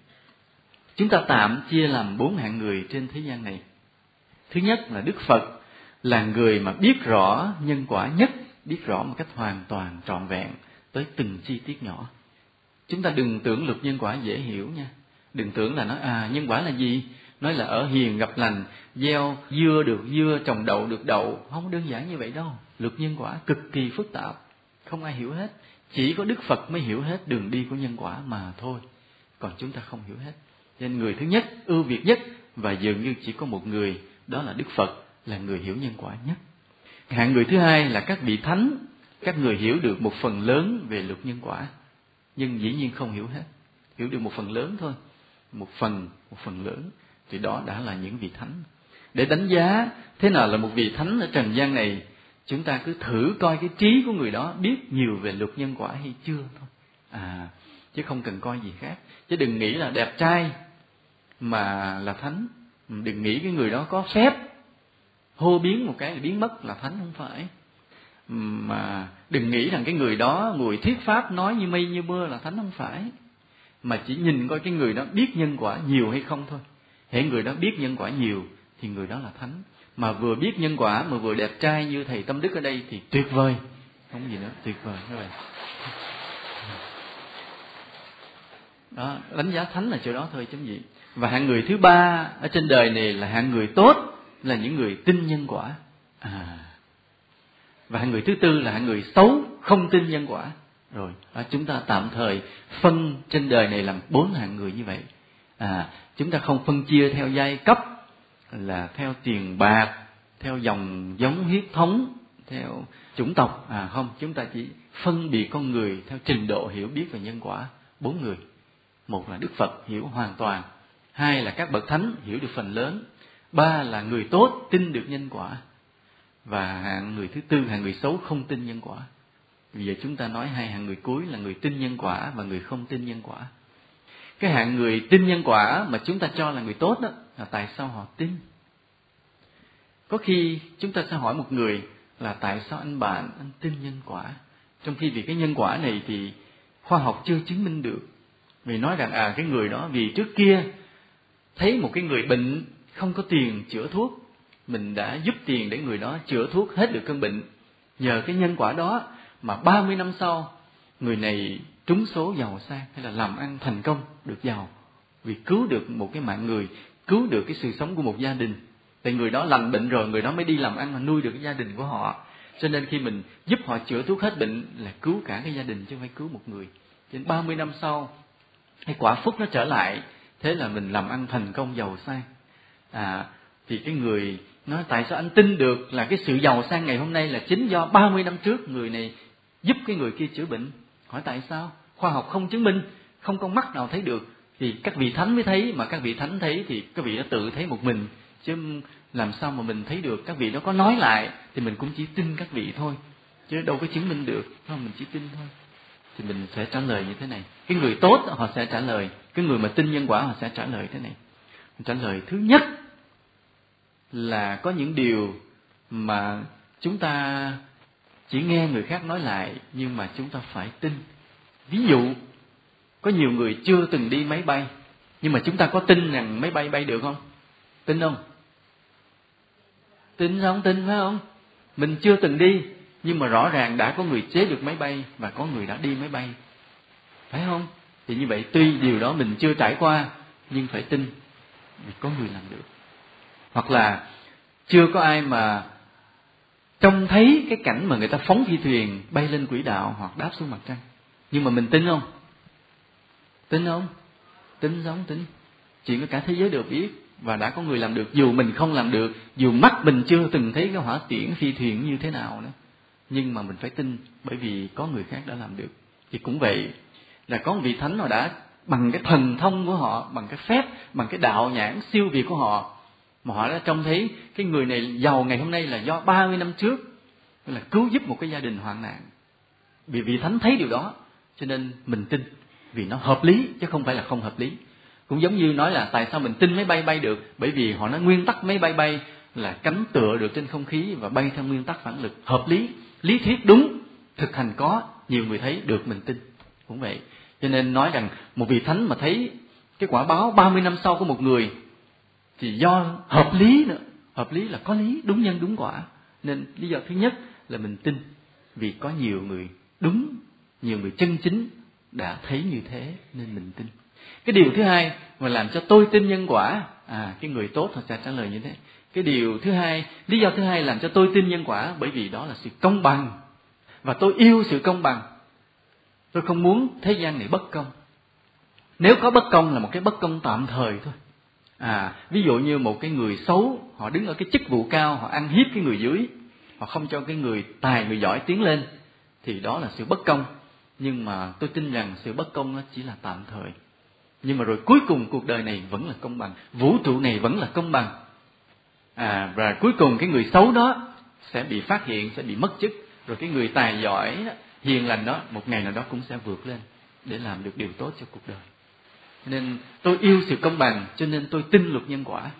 Chúng ta tạm chia làm bốn hạng người trên thế gian này. Thứ nhất là đức phật, là người mà biết rõ nhân quả nhất, biết rõ một cách hoàn toàn, trọn vẹn tới từng chi tiết nhỏ. Chúng ta đừng tưởng luật nhân quả dễ hiểu nha. Đừng tưởng là nó à nhân quả là gì? Nói là ở hiền gặp lành, gieo, dưa được dưa, trồng đậu được đậu. Không đơn giản như vậy đâu. Luật nhân quả cực kỳ phức tạp. Không ai hiểu hết. Chỉ có đức phật mới hiểu hết đường đi của nhân quả mà thôi. Còn chúng ta không hiểu hết. Nên người thứ nhất, ưu việt nhất, và dường như chỉ có một người, đó là đức phật, là người hiểu nhân quả nhất. Hạng người thứ hai là các vị thánh. Các người hiểu được một phần lớn về luật nhân quả. Nhưng dĩ nhiên không hiểu hết. Hiểu được một phần lớn thôi. Một phần một phần lớn thì đó đã là những vị thánh. Để đánh giá thế nào là một vị thánh ở trần gian này, chúng ta cứ thử coi cái trí của người đó biết nhiều về luật nhân quả hay chưa thôi. À chứ không cần coi gì khác. Chứ đừng nghĩ là đẹp trai mà là thánh. Đừng nghĩ cái người đó có phép hô biến một cái là biến mất là thánh, không phải. Mà đừng nghĩ rằng cái người đó ngồi thuyết pháp nói như mây như mưa là thánh, không phải. Mà chỉ nhìn coi cái người đó biết nhân quả nhiều hay không thôi hễ người đó biết nhân quả nhiều thì người đó là thánh. Mà vừa biết nhân quả mà vừa đẹp trai như thầy tâm đức ở đây thì tuyệt vời. Không gì nữa tuyệt vời. Các bạn đó đánh giá thánh là chỗ đó thôi chứ gì. Và hạng người thứ ba ở trên đời này là hạng người tốt là những người tin nhân quả. À. Và hạng người thứ tư là hạng người xấu không tin nhân quả. Rồi à, chúng ta tạm thời phân trên đời này làm bốn hạng người như vậy. À chúng ta không phân chia theo giai cấp, là theo tiền bạc, theo dòng giống huyết thống, theo chủng tộc. À không, chúng ta chỉ phân biệt con người theo trình độ hiểu biết về nhân quả. Bốn người. Một là đức phật, hiểu hoàn toàn. Hai là các bậc thánh, hiểu được phần lớn. Ba là người tốt, tin được nhân quả. Và hạng người thứ tư, hạng người xấu không tin nhân quả. Bây giờ chúng ta nói hai hạng người cuối là người tin nhân quả và người không tin nhân quả cái hạng người tin nhân quả mà chúng ta cho là người tốt đó, là tại sao họ tin? Có khi chúng ta sẽ hỏi một người là tại sao anh bạn, anh tin nhân quả? Trong khi vì cái nhân quả này thì khoa học chưa chứng minh được. Vì nói rằng à cái người đó vì trước kia thấy một cái người bệnh không có tiền chữa thuốc, mình đã giúp tiền để người đó chữa thuốc hết được cơn bệnh. Nhờ cái nhân quả đó mà 30 năm sau, người này trúng số giàu sang hay là làm ăn thành công được giàu. Vì cứu được một cái mạng người, cứu được cái sự sống của một gia đình, thì người đó lành bệnh rồi, người đó mới đi làm ăn mà nuôi được cái gia đình của họ. Cho nên khi mình giúp họ chữa thuốc hết bệnh là cứu cả cái gia đình chứ không phải cứu một người. Trên 30 năm sau, cái quả phúc nó trở lại. Thế là mình làm ăn thành công giàu sang. À thì cái người nói tại sao anh tin được là cái sự giàu sang ngày hôm nay là chính do 30 năm trước người này giúp cái người kia chữa bệnh? Hỏi tại sao? Khoa học không chứng minh, không con mắt nào thấy được. Thì các vị thánh mới thấy, mà các vị thánh thấy thì các vị đã tự thấy một mình. Chứ làm sao mà mình thấy được? Các vị đó có nói lại thì mình cũng chỉ tin các vị thôi. Chứ đâu có chứng minh được. Không, mình chỉ tin thôi. Thì mình sẽ trả lời như thế này. Cái người tốt, họ sẽ trả lời. Cái người mà tin nhân quả, họ sẽ trả lời thế này. Trả lời thứ nhất là có những điều mà chúng ta chỉ nghe người khác nói lại, nhưng mà chúng ta phải tin. Ví dụ, có nhiều người chưa từng đi máy bay, nhưng mà chúng ta có tin rằng máy bay bay được không? Tin không? Tin sao không tin, phải không? Mình chưa từng đi, nhưng mà rõ ràng đã có người chế được máy bay và có người đã đi máy bay. Phải không? Thì như vậy, tuy điều đó mình chưa trải qua, nhưng phải tin vì có người làm được. Hoặc là, chưa có ai mà trông thấy cái cảnh mà người ta phóng phi thuyền bay lên quỹ đạo hoặc đáp xuống mặt trăng. Nhưng mà mình tin không? Tin không? Tin giống tin. Chuyện của cả thế giới đều biết và đã có người làm được. Dù mình không làm được, dù mắt mình chưa từng thấy cái hỏa tiễn phi thuyền như thế nào nữa. Nhưng mà mình phải tin, bởi vì có người khác đã làm được. Thì cũng vậy, là có một vị thánh họ đã bằng cái thần thông của họ, bằng cái phép, bằng cái đạo nhãn siêu việt của họ mà họ đã trông thấy cái người này giàu ngày hôm nay là do 30 năm trước là cứu giúp một cái gia đình hoạn nạn. Vì vị thánh thấy điều đó, cho nên mình tin, vì nó hợp lý, chứ không phải là không hợp lý. Cũng giống như nói là tại sao mình tin máy bay bay được? Bởi vì họ nói nguyên tắc máy bay bay là cánh tựa được trên không khí và bay theo nguyên tắc phản lực. Hợp lý lý thuyết đúng, thực hành có, nhiều người thấy được mình tin. Cũng vậy. Cho nên nói rằng một vị thánh mà thấy cái quả báo 30 năm sau của một người thì do hợp lý nữa. Hợp lý là có lý, đúng nhân, đúng quả. Nên lý do thứ nhất là mình tin. Vì có nhiều người đúng, nhiều người chân chính đã thấy như thế, nên mình tin. Cái điều thứ hai mà làm cho tôi tin nhân quả à cái người tốt họ sẽ trả lời như thế. Cái điều thứ hai, lý do thứ hai làm cho tôi tin nhân quả, bởi vì đó là sự công bằng. Và tôi yêu sự công bằng. Tôi không muốn thế gian này bất công. Nếu có bất công là một cái bất công tạm thời thôi à ví dụ như một cái người xấu, họ đứng ở cái chức vụ cao, họ ăn hiếp cái người dưới, họ không cho cái người tài, người giỏi tiến lên, thì đó là sự bất công. Nhưng mà tôi tin rằng sự bất công nó chỉ là tạm thời. Nhưng mà rồi cuối cùng cuộc đời này vẫn là công bằng, vũ trụ này vẫn là công bằng. À và cuối cùng cái người xấu đó sẽ bị phát hiện, sẽ bị mất chức. Rồi cái người tài giỏi hiền lành đó, một ngày nào đó cũng sẽ vượt lên để làm được điều tốt cho cuộc đời nên tôi yêu sự công bằng, cho nên tôi tin luật nhân quả.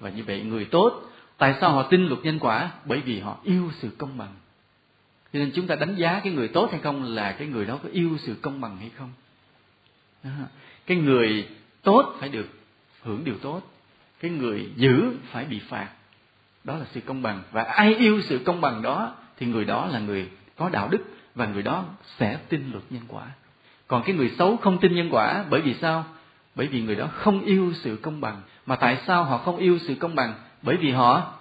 Và như vậy người tốt, tại sao họ tin luật nhân quả? Bởi vì họ yêu sự công bằng. Cho nên chúng ta đánh giá cái người tốt hay không là cái người đó có yêu sự công bằng hay không. Cái người tốt phải được hưởng điều tốt. Cái người dữ phải bị phạt. Đó là sự công bằng. Và ai yêu sự công bằng đó, thì người đó là người có đạo đức và người đó sẽ tin luật nhân quả. Còn cái người xấu không tin nhân quả, bởi vì sao? Bởi vì người đó không yêu sự công bằng. Mà tại sao họ không yêu sự công bằng? Bởi vì họ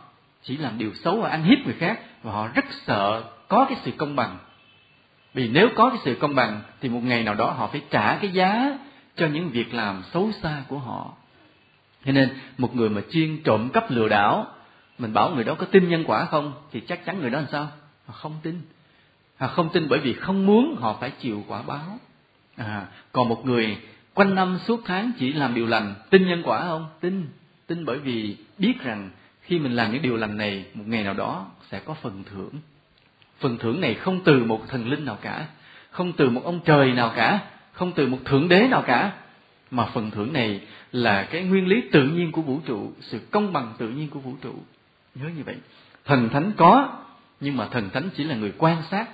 chỉ làm điều xấu và ăn hiếp người khác và họ rất sợ có cái sự công bằng. Vì nếu có cái sự công bằng thì một ngày nào đó họ phải trả cái giá cho những việc làm xấu xa của họ. Cho nên một người mà chuyên trộm cắp lừa đảo mình bảo người đó có tin nhân quả không thì chắc chắn người đó làm sao? Họ không tin. Họ không tin bởi vì không muốn họ phải chịu quả báo. À, còn một người quanh năm suốt tháng chỉ làm điều lành. Tin nhân quả không? Tin. Tin bởi vì biết rằng khi mình làm những điều lành này, một ngày nào đó sẽ có phần thưởng. Phần thưởng này không từ một thần linh nào cả, không từ một ông trời nào cả, không từ một thượng đế nào cả. Mà phần thưởng này là cái nguyên lý tự nhiên của vũ trụ, sự công bằng tự nhiên của vũ trụ. Nhớ như vậy. Thần thánh có, nhưng mà thần thánh chỉ là người quan sát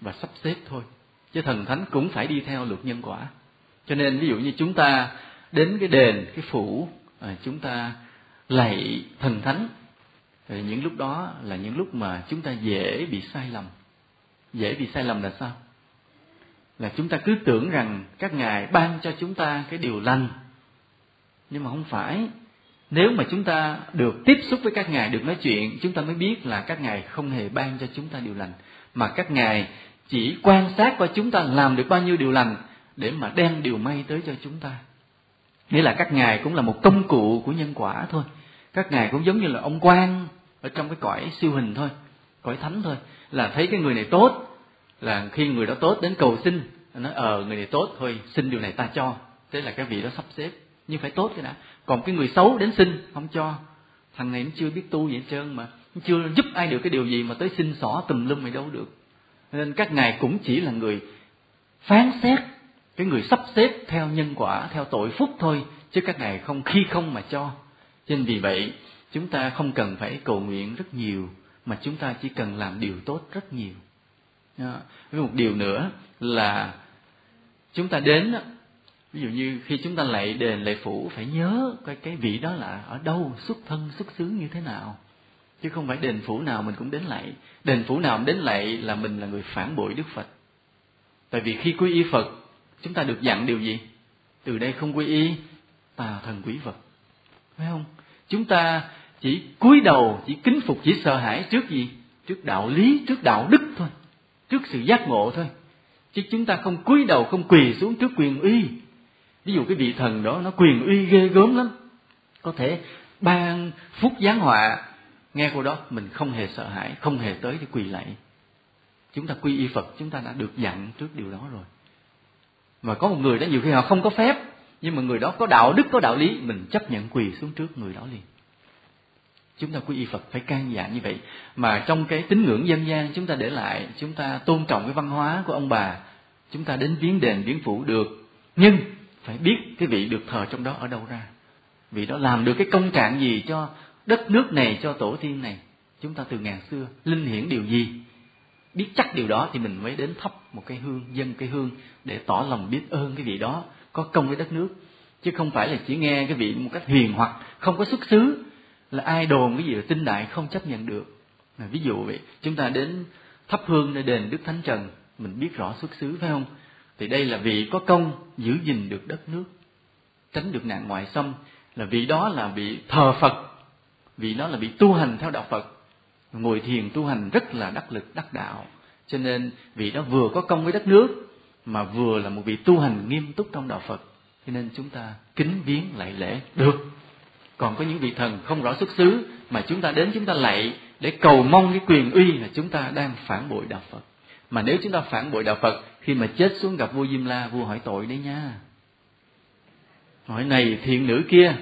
và sắp xếp thôi. Chứ thần thánh cũng phải đi theo luật nhân quả cho nên ví dụ như chúng ta đến cái đền, cái phủ à, chúng ta lạy thần thánh, thì những lúc đó là những lúc mà chúng ta dễ bị sai lầm. Dễ bị sai lầm là sao? Là chúng ta cứ tưởng rằng các ngài ban cho chúng ta cái điều lành. Nhưng mà không phải. Nếu mà chúng ta được tiếp xúc với các ngài, được nói chuyện, chúng ta mới biết là các ngài không hề ban cho chúng ta điều lành. Mà các ngài chỉ quan sát coi chúng ta làm được bao nhiêu điều lành để mà đem điều may tới cho chúng ta. Nghĩa là các ngài cũng là một công cụ của nhân quả thôi. Các ngài cũng giống như là ông quan ở trong cái cõi siêu hình thôi, cõi thánh thôi. Là thấy cái người này tốt, là khi người đó tốt đến cầu xin nói ờ người này tốt, thôi xin điều này ta cho. Thế là cái vị đó sắp xếp. Nhưng phải tốt cái đã. Còn cái người xấu đến xin, không cho. Thằng này nó chưa biết tu gì hết trơn mà chưa giúp ai được cái điều gì mà tới xin xỏ tùm lum mày đâu được. Nên các ngài cũng chỉ là người phán xét cái người sắp xếp theo nhân quả, theo tội phúc thôi, chứ các ngài không khi không mà cho. Nên vì vậy, chúng ta không cần phải cầu nguyện rất nhiều, mà chúng ta chỉ cần làm điều tốt rất nhiều. Với một điều nữa là chúng ta đến ví dụ như khi chúng ta lạy đền lạy phủ, phải nhớ cái cái vị đó là ở đâu, xuất thân, xuất xứ như thế nào. Chứ không phải đền phủ nào mình cũng đến lạy đền phủ nào mình đến lạy là mình là người phản bội đức phật. Tại vì khi quy y phật chúng ta được dặn điều gì? Từ đây không quy y tà thần quý vật. Phải không? Chúng ta chỉ cúi đầu, chỉ kính phục, chỉ sợ hãi trước gì? Trước đạo lý, trước đạo đức thôi. Trước sự giác ngộ thôi. Chứ chúng ta không cúi đầu, không quỳ xuống trước quyền uy. Ví dụ cái vị thần đó, nó quyền uy ghê gớm lắm. Có thể ban phúc giáng họa. Nghe câu đó, mình không hề sợ hãi, không hề tới để quỳ lạy. Chúng ta quy y phật, chúng ta đã được dặn trước điều đó rồi mà có một người đó nhiều khi họ không có phép, nhưng mà người đó có đạo đức, có đạo lý, mình chấp nhận quỳ xuống trước người đó liền. Chúng ta quy y phật phải can dạ như vậy. Mà trong cái tín ngưỡng dân gian, chúng ta để lại, chúng ta tôn trọng cái văn hóa của ông bà, chúng ta đến viếng đền, viếng phủ được. Nhưng phải biết cái vị được thờ trong đó ở đâu ra. Vị đó làm được cái công trạng gì cho đất nước này, cho tổ tiên này. Chúng ta từ ngàn xưa linh hiển điều gì? Biết chắc điều đó thì mình mới đến thắp một cái hương dân cái hương để tỏ lòng biết ơn cái vị đó có công với đất nước. Chứ không phải là chỉ nghe cái vị một cách huyền hoặc không có xuất xứ, là ai đồn cái gì là tinh đại không chấp nhận được. Là ví dụ vậy, chúng ta đến thắp hương nơi đền đức thánh trần, mình biết rõ xuất xứ, phải không? Thì đây là vị có công giữ gìn được đất nước, tránh được nạn ngoại xâm. Là vị đó là vị thờ phật, vị đó là vị tu hành theo đạo phật ngồi thiền tu hành rất là đắc lực, đắc đạo. Cho nên vị đó vừa có công với đất nước, mà vừa là một vị tu hành nghiêm túc trong đạo phật. Cho nên chúng ta kính viếng lạy lễ được. Còn có những vị thần không rõ xuất xứ, mà chúng ta đến chúng ta lạy để cầu mong cái quyền uy là chúng ta đang phản bội đạo phật. Mà nếu chúng ta phản bội đạo phật, khi mà chết xuống gặp vua diêm la, vua hỏi tội đấy nha. Hỏi này thiện nữ kia,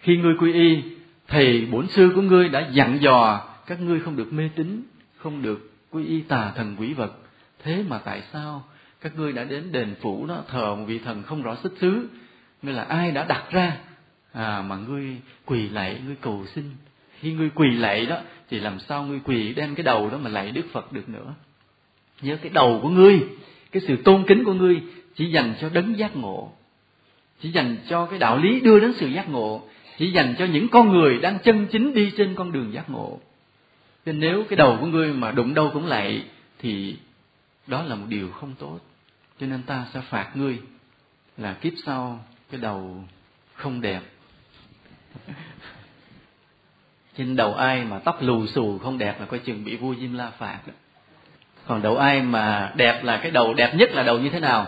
khi ngươi quy y, thầy bổn sư của ngươi đã dặn dò các ngươi không được mê tín không được quy y tà thần quỷ vật. Thế mà tại sao các ngươi đã đến đền phủ đó thờ một vị thần không rõ xuất xứ? Nghĩa là ai đã đặt ra? À, mà ngươi quỳ lạy ngươi cầu xin. Khi ngươi quỳ lạy đó thì làm sao ngươi quỳ đem cái đầu đó mà lạy đức phật được nữa? Nhớ cái đầu của ngươi cái sự tôn kính của ngươi chỉ dành cho đấng giác ngộ chỉ dành cho cái đạo lý đưa đến sự giác ngộ chỉ dành cho những con người đang chân chính đi trên con đường giác ngộ nên nếu cái đầu của ngươi mà đụng đâu cũng lại, thì đó là một điều không tốt. Cho nên ta sẽ phạt ngươi là kiếp sau cái đầu không đẹp. Trên đầu ai mà tóc lù xù không đẹp là coi chừng bị vua Diêm La phạt đó. còn đầu ai mà đẹp là cái đầu đẹp nhất là đầu như thế nào?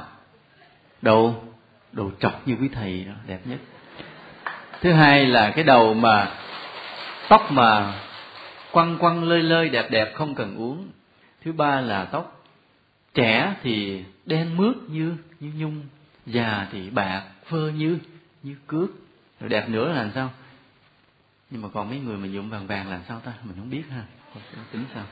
Đầu đầu trọc như quý thầy đó, đẹp nhất. Thứ hai là cái đầu mà tóc mà quăng quăng lơi lơi, đẹp đẹp, không cần uống. Thứ ba là tóc. Trẻ thì đen mướt như như nhung, già thì bạc, phơ như như cước. Rồi đẹp nữa là làm sao? Nhưng mà còn mấy người mà nhuộm vàng vàng làm sao ta? Mình không biết ha. Tính sao?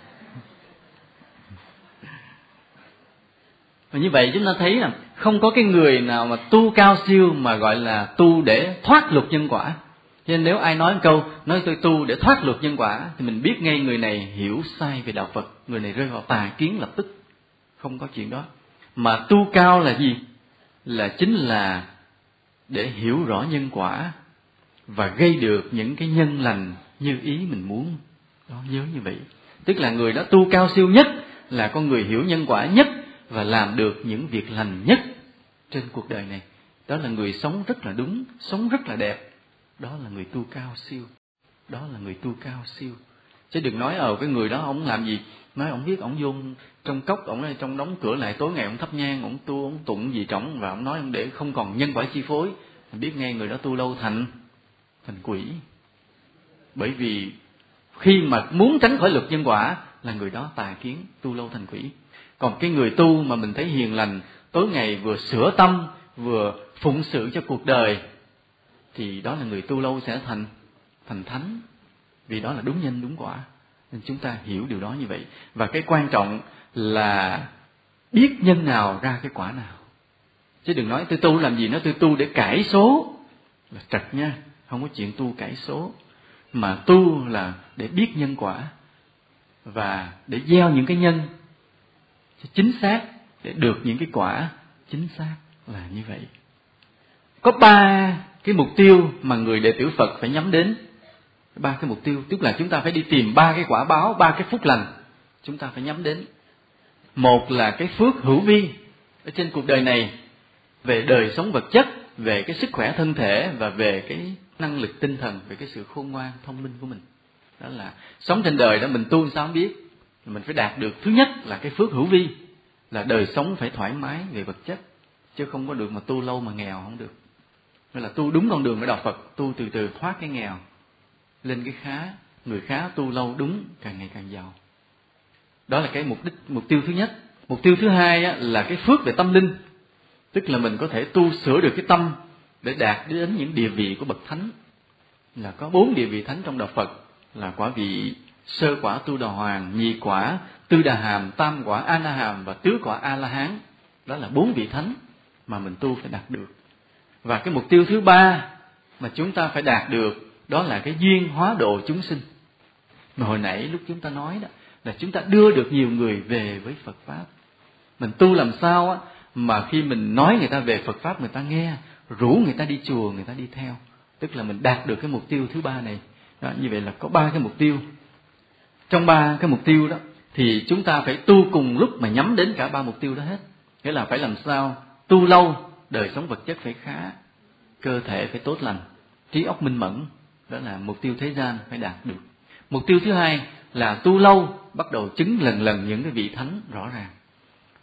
Và như vậy chúng ta thấy là không có cái người nào mà tu cao siêu mà gọi là tu để thoát luật nhân quả cho nên nếu ai nói một câu, nói tôi tu để thoát luật nhân quả, thì mình biết ngay người này hiểu sai về đạo Phật, người này rơi vào tà kiến lập tức. Không có chuyện đó. Mà tu cao là gì? Là chính là để hiểu rõ nhân quả và gây được những cái nhân lành như ý mình muốn. Đó, nhớ như vậy. Tức là người đó tu cao siêu nhất là con người hiểu nhân quả nhất và làm được những việc lành nhất trên cuộc đời này. Đó là người sống rất là đúng, sống rất là đẹp đó là người tu cao siêu. Đó là người tu cao siêu. Chứ đừng nói ở cái người đó ông làm gì. Nói ông biết ông vô trong cốc, ông trong đóng cửa lại tối ngày ông thắp nhang, ông tu, ông tụng gì trọng và ông nói ông để không còn nhân quả chi phối. Biết ngay người đó tu lâu thành thành quỷ. Bởi vì khi mà muốn tránh khỏi luật nhân quả là người đó tà kiến, tu lâu thành quỷ. Còn cái người tu mà mình thấy hiền lành, tối ngày vừa sửa tâm, vừa phụng sự cho cuộc đời thì đó là người tu lâu sẽ thành thành thánh. Vì đó là đúng nhân, đúng quả. Nên chúng ta hiểu điều đó như vậy. Và cái quan trọng là biết nhân nào ra cái quả nào. Chứ đừng nói tôi tu làm gì nó tôi tu để cải số. Là trật nha, không có chuyện tu cải số. Mà tu là để biết nhân quả và để gieo những cái nhân chính xác, để được những cái quả chính xác là như vậy. Có ba cái mục tiêu mà người đệ tử phật phải nhắm đến, ba cái mục tiêu, tức là chúng ta phải đi tìm ba cái quả báo, ba cái phúc lành, chúng ta phải nhắm đến. Một là cái phước hữu vi ở trên cuộc đời này, về đời sống vật chất, về cái sức khỏe thân thể và về cái năng lực tinh thần, về cái sự khôn ngoan, thông minh của mình. Đó là sống trên đời đó mình tu sao không biết. Mình phải đạt được, thứ nhất là cái phước hữu vi, là đời sống phải thoải mái về vật chất, chứ không có được mà tu lâu mà nghèo không được nên là tu đúng con đường của đạo Phật tu từ từ thoát cái nghèo lên cái khá người khá tu lâu đúng càng ngày càng giàu. Đó là cái mục đích mục tiêu thứ nhất. Mục tiêu thứ hai á, là cái phước về tâm linh. Tức là mình có thể tu sửa được cái tâm để đạt đến những địa vị của bậc thánh. Là có bốn địa vị thánh trong đạo Phật. Là quả vị sơ quả tu đà hoàng nhị quả tư đà hàm tam quả a na hàm và tứ quả a la hán. Đó là bốn vị thánh mà mình tu phải đạt được và cái mục tiêu thứ ba mà chúng ta phải đạt được đó là cái duyên hóa độ chúng sinh. Mà hồi nãy lúc chúng ta nói đó là chúng ta đưa được nhiều người về với Phật pháp. Mình tu làm sao á mà khi mình nói người ta về Phật pháp người ta nghe rủ người ta đi chùa người ta đi theo. Tức là mình đạt được cái mục tiêu thứ ba này. Đó, như vậy là có ba cái mục tiêu. Trong ba cái mục tiêu đó thì chúng ta phải tu cùng lúc mà nhắm đến cả ba mục tiêu đó hết. Nghĩa là phải làm sao tu lâu đời sống vật chất phải khá cơ thể phải tốt lành trí óc minh mẫn đó là mục tiêu thế gian phải đạt được. Mục tiêu thứ hai là tu lâu bắt đầu chứng lần lần những cái vị thánh rõ ràng.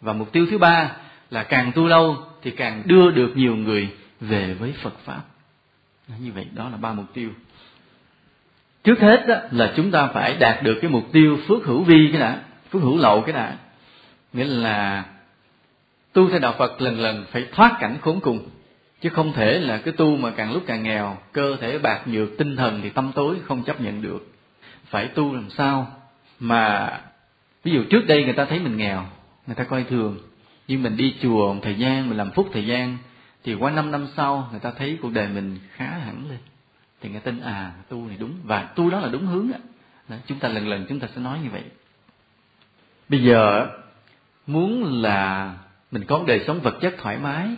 Và mục tiêu thứ ba là càng tu lâu thì càng đưa được nhiều người về với Phật pháp. Như vậy đó là ba mục tiêu. Trước hết đó, là chúng ta phải đạt được cái mục tiêu phước hữu vi cái đã phước hữu lậu cái đã nghĩa là tu theo đạo Phật lần lần phải thoát cảnh khốn cùng, chứ không thể là cái tu mà càng lúc càng nghèo, cơ thể bạc nhược, tinh thần thì tâm tối không chấp nhận được. Phải tu làm sao mà, ví dụ trước đây người ta thấy mình nghèo, người ta coi thường, nhưng mình đi chùa một thời gian, mình làm phúc thời gian, thì qua năm năm sau người ta thấy cuộc đời mình khá hẳn lên. Thì người tin à tu này đúng, và tu đó là đúng hướng đó. chúng ta lần lần chúng ta sẽ nói như vậy. Bây giờ, muốn là mình có đời sống vật chất thoải mái.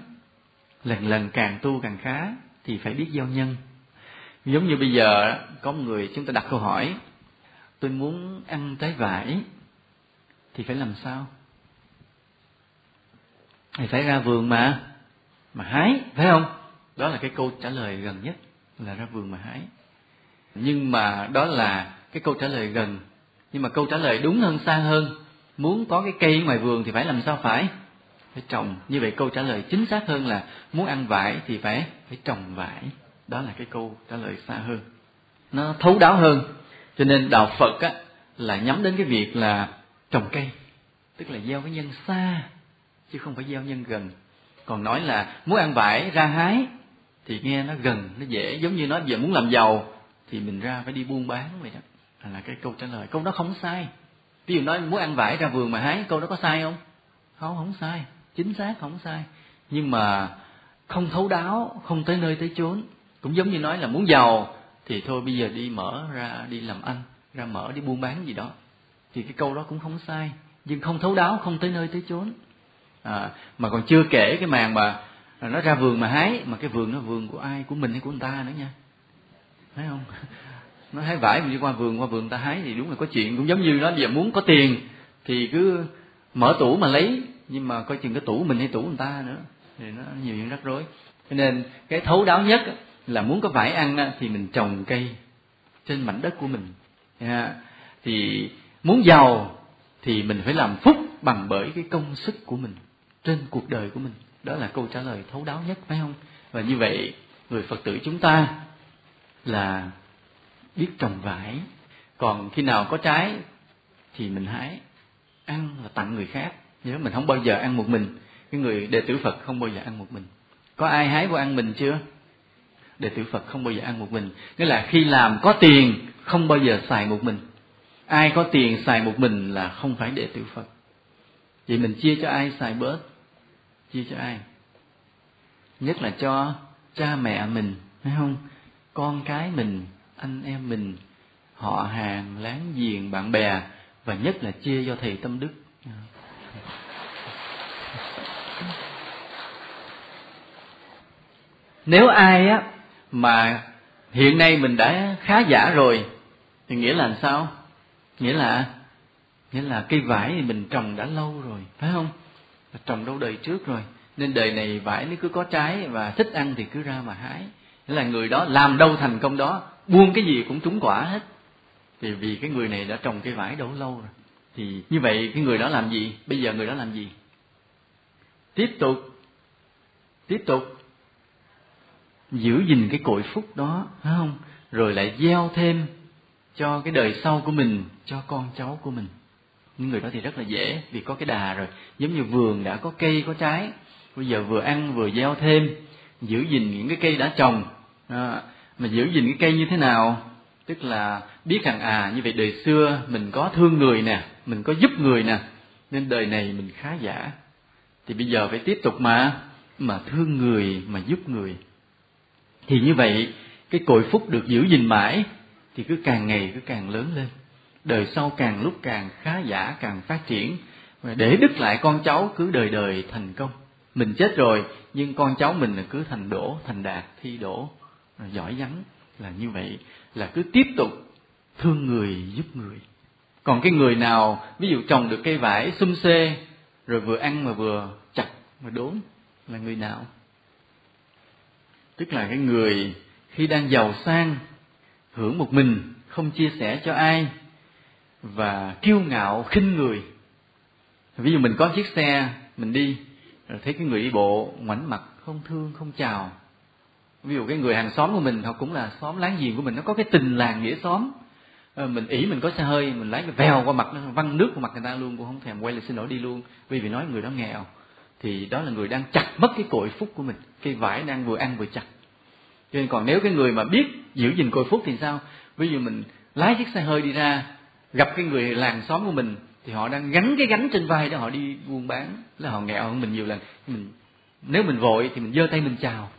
Lần lần càng tu càng khá thì phải biết giao nhân. Giống như bây giờ, có người chúng ta đặt câu hỏi, tôi muốn ăn trái vải, thì phải làm sao? Thì phải ra vườn mà mà hái, phải không? Đó là cái câu trả lời gần nhất, là ra vườn mà hái. Nhưng mà đó là cái câu trả lời gần. Nhưng mà câu trả lời đúng hơn, xa hơn. Muốn có cái cây ngoài vườn thì phải làm sao phải? Phải trồng. Như vậy câu trả lời chính xác hơn là muốn ăn vải thì phải phải trồng vải. Đó là cái câu trả lời xa hơn. Nó thấu đáo hơn. Cho nên đạo phật á, là nhắm đến cái việc là trồng cây. Tức là gieo cái nhân xa, chứ không phải gieo nhân gần. Còn nói là muốn ăn vải ra hái, thì nghe nó gần, nó dễ. Giống như nó giờ muốn làm giàu, thì mình ra phải đi buôn bán vậy đó là cái câu trả lời. Câu đó không sai. Ví dụ nói muốn ăn vải ra vườn mà hái, câu đó có sai không? Không không sai chính xác không sai. Nhưng mà không thấu đáo không tới nơi tới chốn. Cũng giống như nói là muốn giàu thì thôi bây giờ đi mở ra đi làm ăn ra mở đi buôn bán gì đó. Thì cái câu đó cũng không sai. Nhưng không thấu đáo không tới nơi tới chốn. À, mà còn chưa kể cái màn mà nó ra vườn mà hái mà cái vườn nó vườn của ai? Của mình hay của người ta nữa nha. Thấy không? Nó hái vải mình đi qua vườn qua vườn ta hái thì đúng là có chuyện. Cũng giống như nó giờ muốn có tiền thì cứ mở tủ mà lấy nhưng mà coi chừng cái tủ mình hay tủ người ta nữa, thì nó nhiều những rắc rối. Cho nên cái thấu đáo nhất là muốn có vải ăn thì mình trồng cây trên mảnh đất của mình. Thì muốn giàu thì mình phải làm phúc bằng bởi cái công sức của mình, trên cuộc đời của mình. Đó là câu trả lời thấu đáo nhất, phải không? Và như vậy, người phật tử chúng ta là biết trồng vải. Còn khi nào có trái thì mình hái ăn là tặng người khác nhớ, mình không bao giờ ăn một mình. Cái người đệ tử phật không bao giờ ăn một mình. Có ai hái qua ăn mình chưa? Đệ tử phật không bao giờ ăn một mình. Nghĩa là khi làm có tiền, không bao giờ xài một mình. Ai có tiền xài một mình là không phải đệ tử phật. Vậy mình chia cho ai xài bớt? Chia cho ai? Nhất là cho cha mẹ mình, phải không? Con cái mình, anh em mình, họ hàng, láng giềng, bạn bè. Và nhất là chia cho thầy tâm đức nếu ai á, mà hiện nay mình đã khá giả rồi, thì nghĩa là sao? Nghĩa là nghĩa là cây vải thì mình trồng đã lâu rồi, phải không? Trồng đâu đời trước rồi. Nên đời này vải nếu cứ có trái và thích ăn thì cứ ra mà hái. Nghĩa là người đó làm đâu thành công đó, buông cái gì cũng trúng quả hết. Thì vì cái người này đã trồng cây vải đâu lâu rồi thì như vậy cái người đó làm gì? Bây giờ người đó làm gì? Tiếp tục tiếp tục giữ gìn cái cội phúc đó phải không? Rồi lại gieo thêm cho cái đời sau của mình cho con cháu của mình. Những người đó thì rất là dễ vì có cái đà rồi. Giống như vườn đã có cây có trái. Bây giờ vừa ăn vừa gieo thêm giữ gìn những cái cây đã trồng. À, mà giữ gìn cái cây như thế nào? Tức là biết rằng à như vậy đời xưa mình có thương người nè mình có giúp người nè, nên đời này mình khá giả. Thì bây giờ phải tiếp tục mà mà thương người, mà giúp người. Thì như vậy, cái cội phúc được giữ gìn mãi, thì cứ càng ngày cứ càng lớn lên. Đời sau càng lúc càng khá giả, càng phát triển. Và để đứt lại con cháu cứ đời đời thành công. Mình chết rồi, nhưng con cháu mình là cứ thành đỗ thành đạt thi đỗ giỏi vắng là như vậy, là cứ tiếp tục thương người, giúp người còn cái người nào, ví dụ trồng được cây vải xum xê rồi vừa ăn mà vừa chặt, mà đốn, là người nào? Tức là cái người khi đang giàu sang, hưởng một mình, không chia sẻ cho ai, và kiêu ngạo, khinh người. Ví dụ mình có chiếc xe, mình đi, rồi thấy cái người đi bộ ngoảnh mặt, không thương, không chào. Ví dụ cái người hàng xóm của mình, họ cũng là xóm láng giềng của mình, nó có cái tình làng nghĩa xóm. Ờ, mình ý mình có xe hơi, mình lấy, mình vèo qua mặt nó, văng nước qua mặt người ta luôn, cũng không thèm quay lại xin lỗi đi luôn. Vì vì nói người đó nghèo, thì đó là người đang chặt mất cái cội phúc của mình, cái vải đang vừa ăn vừa chặt. Cho nên còn nếu cái người mà biết giữ gìn cội phúc thì sao? Ví dụ mình lái chiếc xe hơi đi ra, gặp cái người làng xóm của mình, thì họ đang gánh cái gánh trên vai để họ đi buôn bán. Là họ nghèo hơn mình nhiều lần. Mình, nếu mình vội thì mình giơ tay mình chào.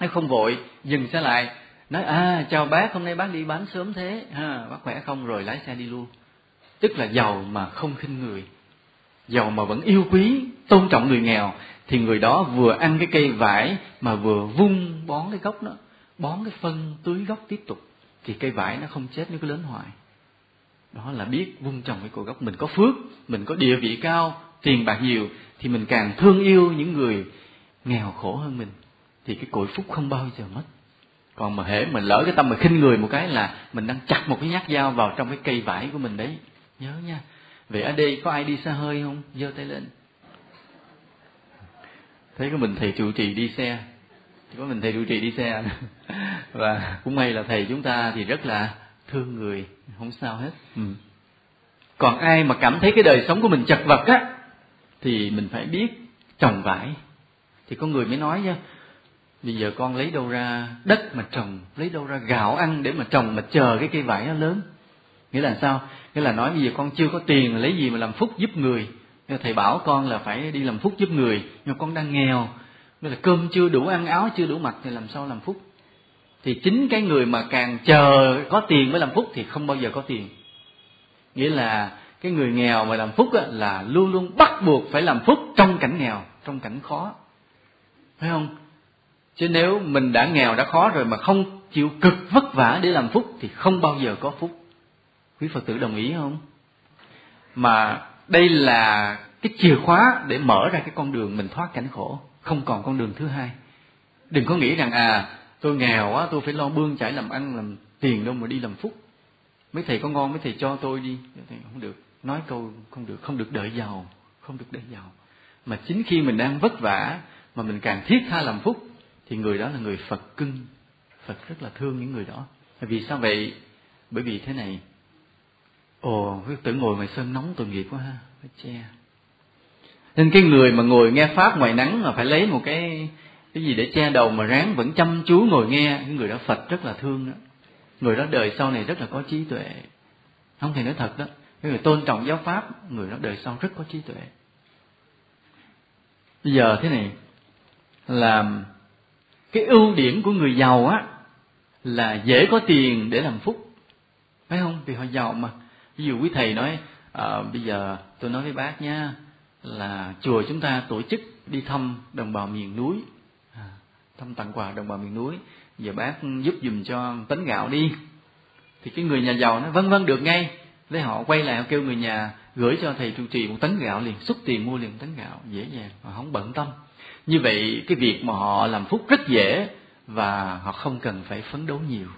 Nếu không vội, dừng xe lại nói à chào bác, hôm nay bác đi bán sớm thế. Ha, bác khỏe không? Rồi lái xe đi luôn. Tức là giàu mà không khinh người. Giàu mà vẫn yêu quý, tôn trọng người nghèo, thì người đó vừa ăn cái cây vải mà vừa vung, bón cái gốc nó bón cái phân tưới gốc tiếp tục, thì cây vải nó không chết, nó cứ lớn hoài. Đó là biết vung trồng cái cội gốc. Mình có phước, mình có địa vị cao, tiền bạc nhiều, thì mình càng thương yêu những người nghèo khổ hơn mình, thì cái cội phúc không bao giờ mất còn mà hễ mình lỡ cái tâm mình khinh người một cái là mình đang chặt một cái nhát dao vào trong cái cây vải của mình đấy. Nhớ nha. Vậy ở đây có ai đi xa hơi không? Giơ tay lên. Thấy có mình thầy trụ trì đi xe. Chỉ có mình thầy trụ trì đi xe. Và cũng may là thầy chúng ta thì rất là thương người. Không sao hết. Ừ. còn ai mà cảm thấy cái đời sống của mình chật vật á, thì mình phải biết trồng vải. Thì có người mới nói nha bây giờ con lấy đâu ra đất mà trồng, lấy đâu ra gạo ăn để mà trồng mà chờ cái cây vải nó lớn? Nghĩa là sao? Nghĩa là nói bây giờ con chưa có tiền lấy gì mà làm phúc giúp người. Thầy bảo con là phải đi làm phúc giúp người, nhưng con đang nghèo. Nghĩa là cơm chưa đủ ăn, áo chưa đủ mặc thì làm sao làm phúc? Thì chính cái người mà càng chờ có tiền mới làm phúc thì không bao giờ có tiền. Nghĩa là cái người nghèo mà làm phúc là luôn luôn bắt buộc phải làm phúc trong cảnh nghèo, trong cảnh khó. Phải không? Chứ nếu mình đã nghèo đã khó rồi mà không chịu cực vất vả để làm phúc, thì không bao giờ có phúc. Quý phật tử đồng ý không? Mà đây là cái chìa khóa để mở ra cái con đường mình thoát cảnh khổ, không còn con đường thứ hai. Đừng có nghĩ rằng à tôi nghèo quá, tôi phải lo bươn chải làm ăn, làm tiền đâu mà đi làm phúc. Mấy thầy có ngon, mấy thầy cho tôi đi. Thầy, không được. Nói câu không được không được đợi giàu, không được đợi giàu. Mà chính khi mình đang vất vả, mà mình càng thiết tha làm phúc thì người đó là người phật cưng. Phật rất là thương những người đó. Vì sao vậy? Bởi vì thế này. Ồ tự ngồi ngoài sân nóng tội nghiệp quá ha. Phải che. Nên cái người mà ngồi nghe pháp ngoài nắng mà phải lấy một cái cái gì để che đầu mà ráng vẫn chăm chú ngồi nghe, cái người đó phật rất là thương đó. Người đó đời sau này rất là có trí tuệ. Không thể nói thật đó. Cái người tôn trọng giáo pháp, người đó đời sau rất có trí tuệ. Bây giờ thế này, làm cái ưu điểm của người giàu á là dễ có tiền để làm phúc. Phải không? Vì họ giàu mà. Ví dụ quý thầy nói à, bây giờ tôi nói với bác nha là chùa chúng ta tổ chức đi thăm đồng bào miền núi. À, thăm tặng quà đồng bào miền núi. Giờ bác giúp dùm cho tấn gạo đi. Thì cái người nhà giàu nó vân vân được ngay. Lấy họ quay lại họ kêu người nhà gửi cho thầy trụ trì một tấn gạo liền xuất tiền mua liền tấn gạo dễ dàng. Họ không bận tâm như vậy, cái việc mà họ làm phúc rất dễ và họ không cần phải phấn đấu nhiều.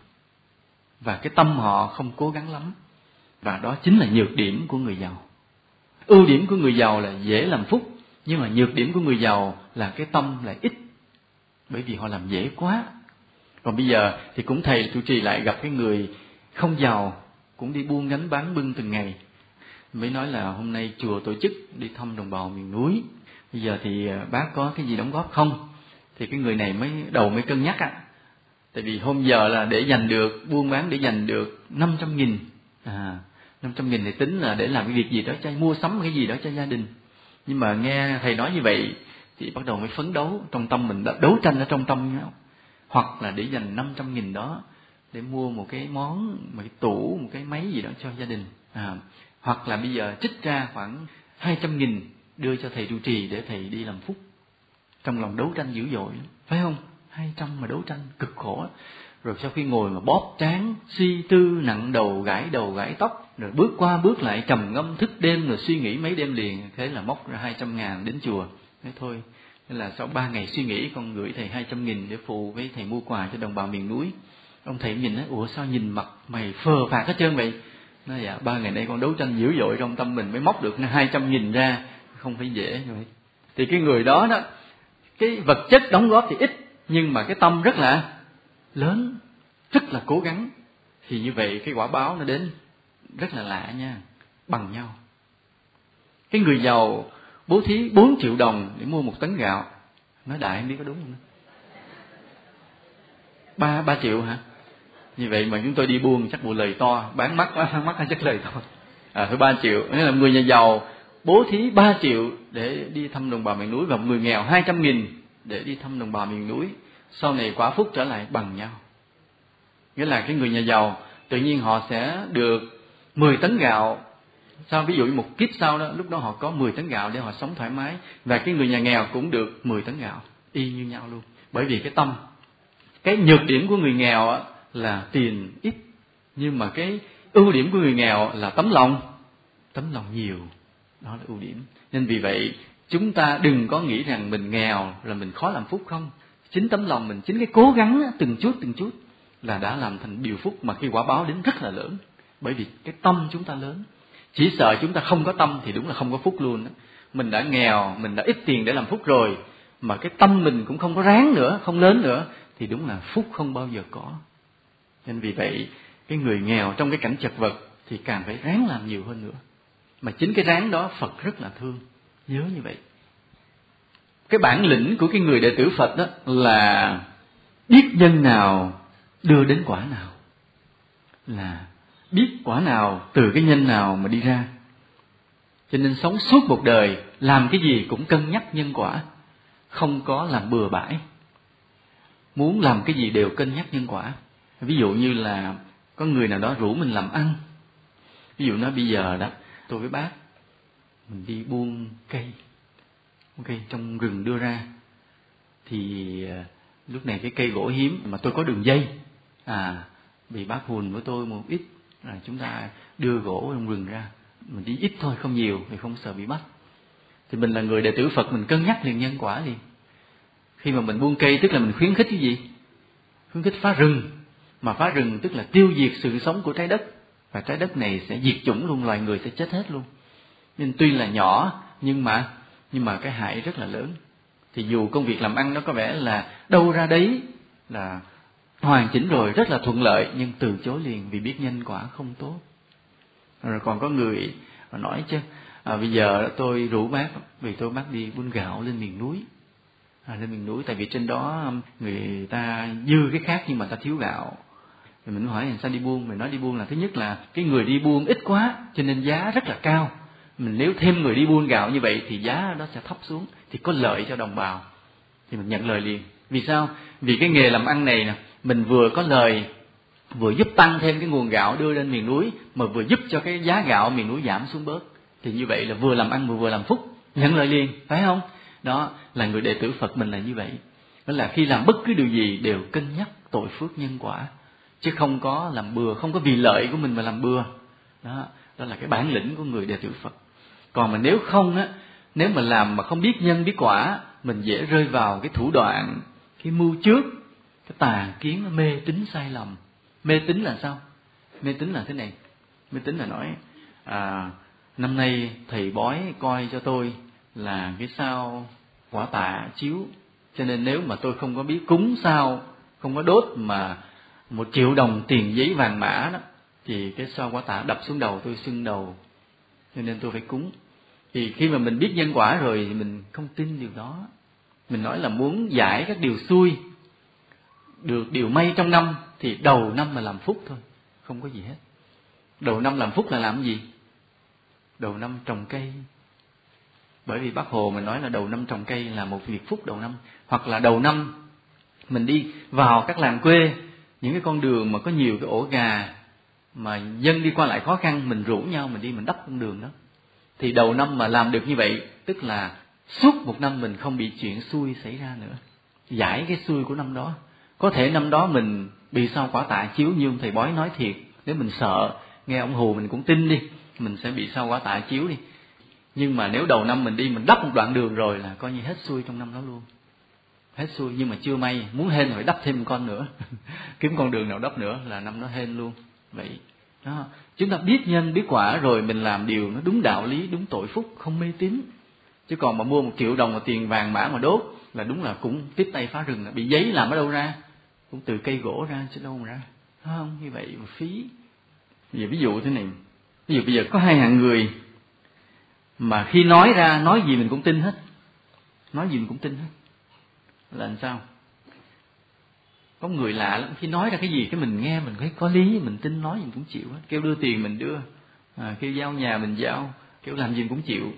Và cái tâm họ không cố gắng lắm. Và đó chính là nhược điểm của người giàu. Ưu điểm của người giàu là dễ làm phúc, nhưng mà nhược điểm của người giàu là cái tâm lại ít. Bởi vì họ làm dễ quá. Còn bây giờ thì cũng thầy chủ trì lại gặp cái người không giàu, cũng đi buôn gánh bán bưng từng ngày. Mới nói là hôm nay chùa tổ chức đi thăm đồng bào miền núi bây giờ thì ờ, bác có cái gì đóng góp không? Thì cái người này mới đầu mới cân nhắc á. Tại vì hôm giờ là để giành được buôn bán để giành được năm trăm nghìn. À năm trăm nghìn thì tính là để làm cái việc gì đó cho mua sắm cái gì đó cho gia đình. Nhưng mà nghe thầy nói như vậy thì bắt đầu mới phấn đấu trong tâm mình đã đấu tranh ở trong tâm nhau. Hoặc là để dành năm trăm nghìn đó để mua một cái món một cái tủ một cái máy gì đó cho gia đình. À, hoặc là bây giờ trích ra khoảng hai trăm nghìn đưa cho thầy trụ trì để thầy đi làm phúc. Trong lòng đấu tranh dữ dội phải không? Hai trăm mà đấu tranh cực khổ rồi sau khi ngồi mà bóp trán, suy tư, nặng đầu, gãi đầu, gãi tóc, rồi bước qua bước lại, trầm ngâm thức đêm, rồi suy nghĩ mấy đêm liền, thế là móc ra hai trăm ngàn đến chùa. Thế thôi. Thế là sau ba ngày suy nghĩ, con gửi thầy hai trăm nghìn để phù với thầy mua quà cho đồng bào miền núi. Ông thầy nhìn nói ủa sao nhìn mặt mày phờ phạt hết trơn vậy? Nói dạ ba ngày nay con đấu tranh dữ dội trong tâm mình mới móc được hai trăm nghìn ra không phải dễ vậy. Thì cái người đó đó, cái vật chất đóng góp thì ít, nhưng mà cái tâm rất là lớn, rất là cố gắng. Thì như vậy cái quả báo nó đến rất là lạ nha, bằng nhau. Cái người giàu bố thí 4 triệu đồng để mua một tấn gạo. Nói đại không biết có đúng không ba ba triệu hả? Như vậy mà chúng tôi đi buôn chắc mua lời to, bán mắt quá mắt chắc lời to à thôi ba triệu. Nghĩa là người nhà giàu bố thí ba triệu để đi thăm đồng bào miền núi và người nghèo hai trăm nghìn để đi thăm đồng bào miền núi. Sau này quả phúc trở lại bằng nhau. Nghĩa là cái người nhà giàu, tự nhiên họ sẽ được 10 tấn gạo. Sau ví dụ một kiếp sau đó, lúc đó họ có 10 tấn gạo để họ sống thoải mái. Và cái người nhà nghèo cũng được 10 tấn gạo, y như nhau luôn. Bởi vì cái tâm, cái nhược điểm của người nghèo là tiền ít. Nhưng mà cái ưu điểm của người nghèo là tấm lòng. Tấm lòng nhiều đó là ưu điểm. Nên vì vậy, chúng ta đừng có nghĩ rằng mình nghèo là mình khó làm phúc không. Chính tấm lòng mình, chính cái cố gắng từng chút từng chút là đã làm thành điều phúc mà khi quả báo đến rất là lớn. Bởi vì cái tâm chúng ta lớn. Chỉ sợ chúng ta không có tâm thì đúng là không có phúc luôn đó. mình đã nghèo, mình đã ít tiền để làm phúc rồi, mà cái tâm mình cũng không có ráng nữa, không lớn nữa, thì đúng là phúc không bao giờ có. Nên vì vậy, cái người nghèo trong cái cảnh chật vật thì càng phải ráng làm nhiều hơn nữa mà chính cái ráng đó phật rất là thương. Nhớ như vậy. Cái bản lĩnh của cái người đệ tử phật đó là biết nhân nào đưa đến quả nào. Là biết quả nào từ cái nhân nào mà đi ra. Cho nên sống suốt một đời làm cái gì cũng cân nhắc nhân quả. Không có làm bừa bãi. Muốn làm cái gì đều cân nhắc nhân quả. Ví dụ như là có người nào đó rủ mình làm ăn. Ví dụ nói bây giờ đó tôi với bác. Mình đi buông cây cây trong rừng đưa ra. Thì à, lúc này cái cây gỗ hiếm mà tôi có đường dây. À bị bác hùn với tôi một ít, là chúng ta đưa gỗ trong rừng ra. Mình đi ít thôi, không nhiều thì không sợ bị bắt. Thì mình là người đệ tử phật, mình cân nhắc liền nhân quả liền. Khi mà mình buông cây, tức là mình khuyến khích cái gì? Khuyến khích phá rừng. Mà phá rừng tức là tiêu diệt sự sống của trái đất và trái đất này sẽ diệt chủng luôn loài người sẽ chết hết luôn. Nên tuy là nhỏ nhưng mà nhưng mà cái hại rất là lớn. Thì dù công việc làm ăn nó có vẻ là đâu ra đấy là hoàn chỉnh rồi rất là thuận lợi nhưng từ chối liền vì biết nhân quả không tốt. Rồi còn có người nói chứ à, bây giờ tôi rủ bác vì tôi bác đi buôn gạo lên miền núi. À, lên miền núi tại vì trên đó người ta dư cái khác nhưng mà ta thiếu gạo rồi mình hỏi làm sao đi buôn? Mình nói đi buôn là thứ nhất là cái người đi buôn ít quá, cho nên giá rất là cao. Mình nếu thêm người đi buôn gạo như vậy thì giá nó sẽ thấp xuống, thì có lợi cho đồng bào. Thì mình nhận lời liền. Vì sao? Vì cái nghề làm ăn này nè, mình vừa có lời, vừa giúp tăng thêm cái nguồn gạo đưa lên miền núi, mà vừa giúp cho cái giá gạo miền núi giảm xuống bớt. Thì như vậy là vừa làm ăn vừa vừa làm phúc. Nhận lời liền, phải không? Đó, là người đệ tử phật mình là như vậy. Đó là khi làm bất cứ điều gì đều cân nhắc tội phước nhân quả chứ không có làm bừa không có vì lợi của mình mà làm bừa. Đó đó là cái bản lĩnh của người đệ tử phật. Còn mà nếu không á nếu mà làm mà không biết nhân biết quả mình dễ rơi vào cái thủ đoạn cái mưu trước cái tà kiến mê tín sai lầm. Mê tín là sao? Mê tín là thế này. Mê tín là nói à, năm nay thầy bói coi cho tôi là cái sao quả tạ chiếu. Cho nên nếu mà tôi không có biết cúng sao không có đốt mà một triệu đồng tiền giấy vàng mã đó, thì cái sao quả tạ đập xuống đầu tôi sưng đầu. Cho nên tôi phải cúng. Thì khi mà mình biết nhân quả rồi thì mình không tin điều đó. Mình nói là muốn giải các điều xui, được điều may trong năm, thì đầu năm mà làm phúc thôi, không có gì hết. Đầu năm làm phúc là làm gì? Đầu năm trồng cây. Bởi vì bác hồ mình nói là đầu năm trồng cây là một việc phúc đầu năm. Hoặc là đầu năm mình đi vào các làng quê những cái con đường mà có nhiều cái ổ gà mà dân đi qua lại khó khăn, mình rủ nhau, mình đi, mình đắp con đường đó. Thì đầu năm mà làm được như vậy, tức là suốt một năm mình không bị chuyện xui xảy ra nữa. Giải cái xui của năm đó. Có thể năm đó mình bị sao quả tạ chiếu như ông thầy bói nói thiệt, nếu mình sợ, nghe ông hù mình cũng tin đi, mình sẽ bị sao quả tạ chiếu đi. Nhưng mà nếu đầu năm mình đi, mình đắp một đoạn đường rồi là coi như hết xui trong năm đó luôn hết xuôi nhưng mà chưa may, muốn hên phải đắp thêm một con nữa. Kiếm con đường nào đắp nữa là năm đó hên luôn. Vậy, đó. Chúng ta biết nhân, biết quả rồi mình làm điều nó đúng đạo lý, đúng tội phúc, không mê tín. Chứ còn mà mua một triệu đồng mà tiền vàng mã mà đốt là đúng là cũng tiếp tay phá rừng, bị giấy làm ở đâu ra? Cũng từ cây gỗ ra chứ đâu mà ra. Không? Như vậy mà phí. Giờ ví dụ thế này. Ví dụ bây giờ có hai hạng người mà khi nói ra, nói gì mình cũng tin hết. Nói gì mình cũng tin hết là làm sao? Có người lạ lắm. Khi nói ra cái gì cái mình nghe mình thấy có lý mình tin nói gì cũng chịu hết. Kêu đưa tiền mình đưa. À, kêu giao nhà mình giao. Kêu làm gì cũng chịu.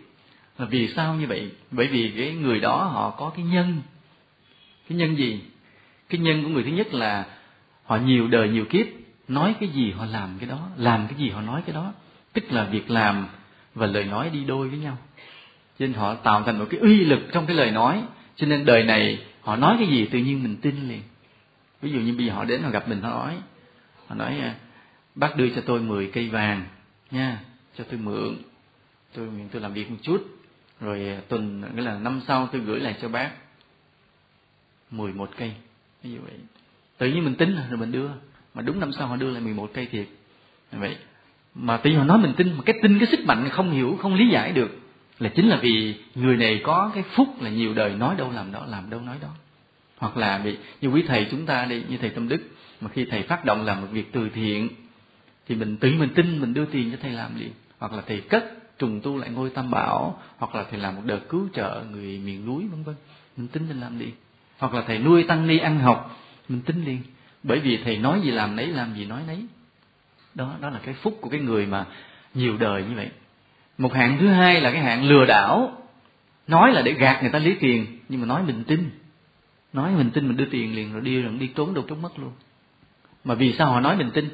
Là vì sao như vậy? Bởi vì cái người đó họ có cái nhân. Cái nhân gì? Cái nhân của người thứ nhất là họ nhiều đời nhiều kiếp nói cái gì họ làm cái đó làm cái gì họ nói cái đó. Tức là việc làm và lời nói đi đôi với nhau. Cho nên họ tạo thành một cái uy lực trong cái lời nói. Cho nên đời này họ nói cái gì tự nhiên mình tin liền. Ví dụ như bây giờ họ đến họ gặp mình, họ nói họ nói à, bác đưa cho tôi 10 cây vàng, nha, cho tôi mượn. Tôi nguyện tôi làm việc một chút, rồi à, tuần, nghĩa là năm sau tôi gửi lại cho bác 11 cây. Ví dụ vậy. Tự nhiên mình tính rồi mình đưa, mà đúng năm sau họ đưa lại 11 cây thiệt. Vậy, mà tự nhiên họ nói mình tin, mà cái tin, cái sức mạnh không hiểu, không lý giải được là chính là vì người này có cái phúc là nhiều đời nói đâu làm đó, làm đâu nói đó. Hoặc là vì như quý thầy chúng ta đi, như thầy tâm đức, mà khi thầy phát động làm một việc từ thiện, thì mình tự mình tin, mình đưa tiền cho thầy làm liền. Hoặc là thầy cất trùng tu lại ngôi tam bảo, hoặc là thầy làm một đợt cứu trợ người miền núi, vân vân. Mình tin mình làm liền. Hoặc là thầy nuôi tăng ni ăn học, mình tin liền. Bởi vì thầy nói gì làm nấy, làm gì nói nấy. Đó đó là cái phúc của cái người mà nhiều đời như vậy một hạng thứ hai là cái hạng lừa đảo. Nói là để gạt người ta lấy tiền, nhưng mà nói mình tin nói mình tin mình đưa tiền liền rồi đi rồi đi trốn đâu trốn mất luôn. Mà vì sao họ nói mình tin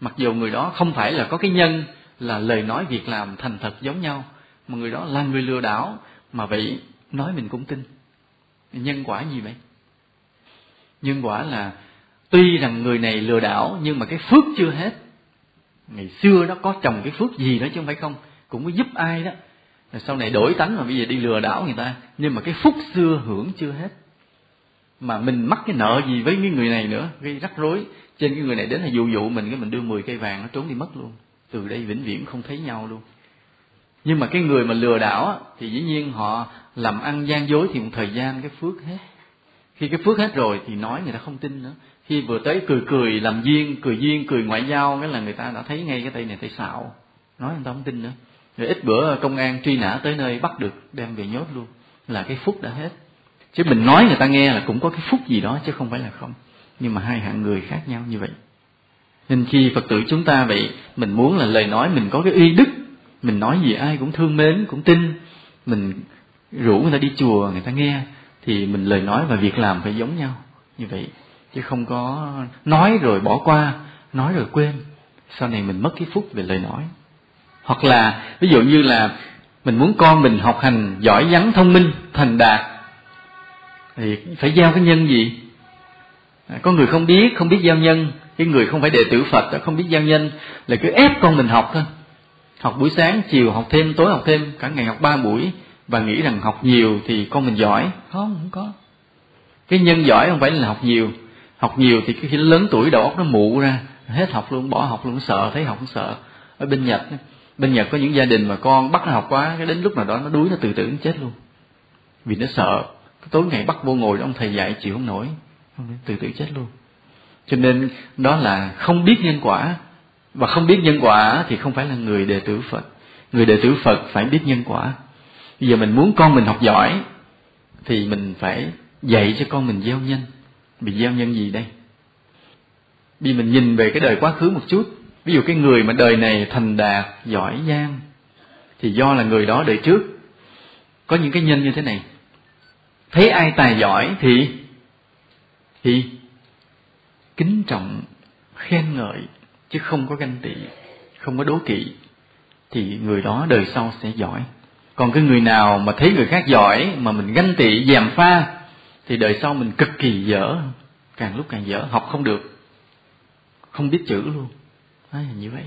mặc dù người đó không phải là có cái nhân là lời nói việc làm thành thật giống nhau, mà người đó là người lừa đảo, mà vậy nói mình cũng tin. Nhân quả gì vậy? Nhân quả là tuy rằng người này lừa đảo, nhưng mà cái phước chưa hết. Ngày xưa nó có trồng cái phước gì đó chứ không phải không cũng có giúp ai đó. Rồi sau này đổi tánh mà bây giờ đi lừa đảo người ta. Nhưng mà cái phúc xưa hưởng chưa hết. Mà mình mắc cái nợ gì với cái người này nữa, gây rắc rối. Trên cái người này đến là dụ dụ mình, cái mình đưa 10 cây vàng nó trốn đi mất luôn. Từ đây vĩnh viễn không thấy nhau luôn. Nhưng mà cái người mà lừa đảo thì dĩ nhiên họ làm ăn gian dối thì một thời gian cái phước hết. Khi cái phước hết rồi thì nói người ta không tin nữa. Khi vừa tới cười cười, làm duyên, cười duyên, cười ngoại giao, cái là người ta đã thấy ngay cái tay này, tay xạo nói người ta không tin nữa rồi ít bữa công an truy nã tới nơi bắt được, đem về nhốt luôn. Là cái phúc đã hết. Chứ mình nói người ta nghe là cũng có cái phúc gì đó, chứ không phải là không. Nhưng mà hai hạng người khác nhau như vậy. Nên khi phật tử chúng ta vậy, mình muốn là lời nói mình có cái uy đức, mình nói gì ai cũng thương mến, cũng tin, mình rủ người ta đi chùa, người ta nghe, thì mình lời nói và việc làm phải giống nhau như vậy. Chứ không có nói rồi bỏ qua, nói rồi quên. Sau này mình mất cái phúc về lời nói hoặc là, ví dụ như là mình muốn con mình học hành giỏi vắn thông minh, thành đạt, thì phải gieo cái nhân gì? À, có người không biết không biết gieo nhân. Cái người không phải đệ tử phật, không biết gieo nhân, là cứ ép con mình học thôi. Học buổi sáng, chiều học thêm, tối học thêm, cả ngày học ba buổi, và nghĩ rằng học nhiều thì con mình giỏi. Không không có. Cái nhân giỏi không phải là học nhiều. Học nhiều thì khi lớn tuổi đầu óc nó mụ ra, hết học luôn, bỏ học luôn, sợ, thấy học cũng sợ. Ở bên nhật bên nhật có những gia đình mà con bắt nó học quá, cái đến lúc nào đó nó đuối, nó tự tử, nó chết luôn. Vì nó sợ tối ngày bắt vô ngồi, ông thầy dạy chịu không nổi tự tử chết luôn. Cho nên đó là không biết nhân quả, và không biết nhân quả thì không phải là người đệ tử phật. Người đệ tử phật phải biết nhân quả. Bây giờ mình muốn con mình học giỏi, thì mình phải dạy cho con mình gieo nhân. Mình gieo nhân gì đây? Vì mình nhìn về cái đời quá khứ một chút ví dụ cái người mà đời này thành đạt, giỏi giang, thì do là người đó đời trước. Có những cái nhân như thế này. Thấy ai tài giỏi thì thì kính trọng, khen ngợi, chứ không có ganh tị, không có đố kỵ, thì người đó đời sau sẽ giỏi. Còn cái người nào mà thấy người khác giỏi, mà mình ganh tị, dèm pha, thì đời sau mình cực kỳ dở, càng lúc càng dở, học không được, không biết chữ luôn à, như vậy.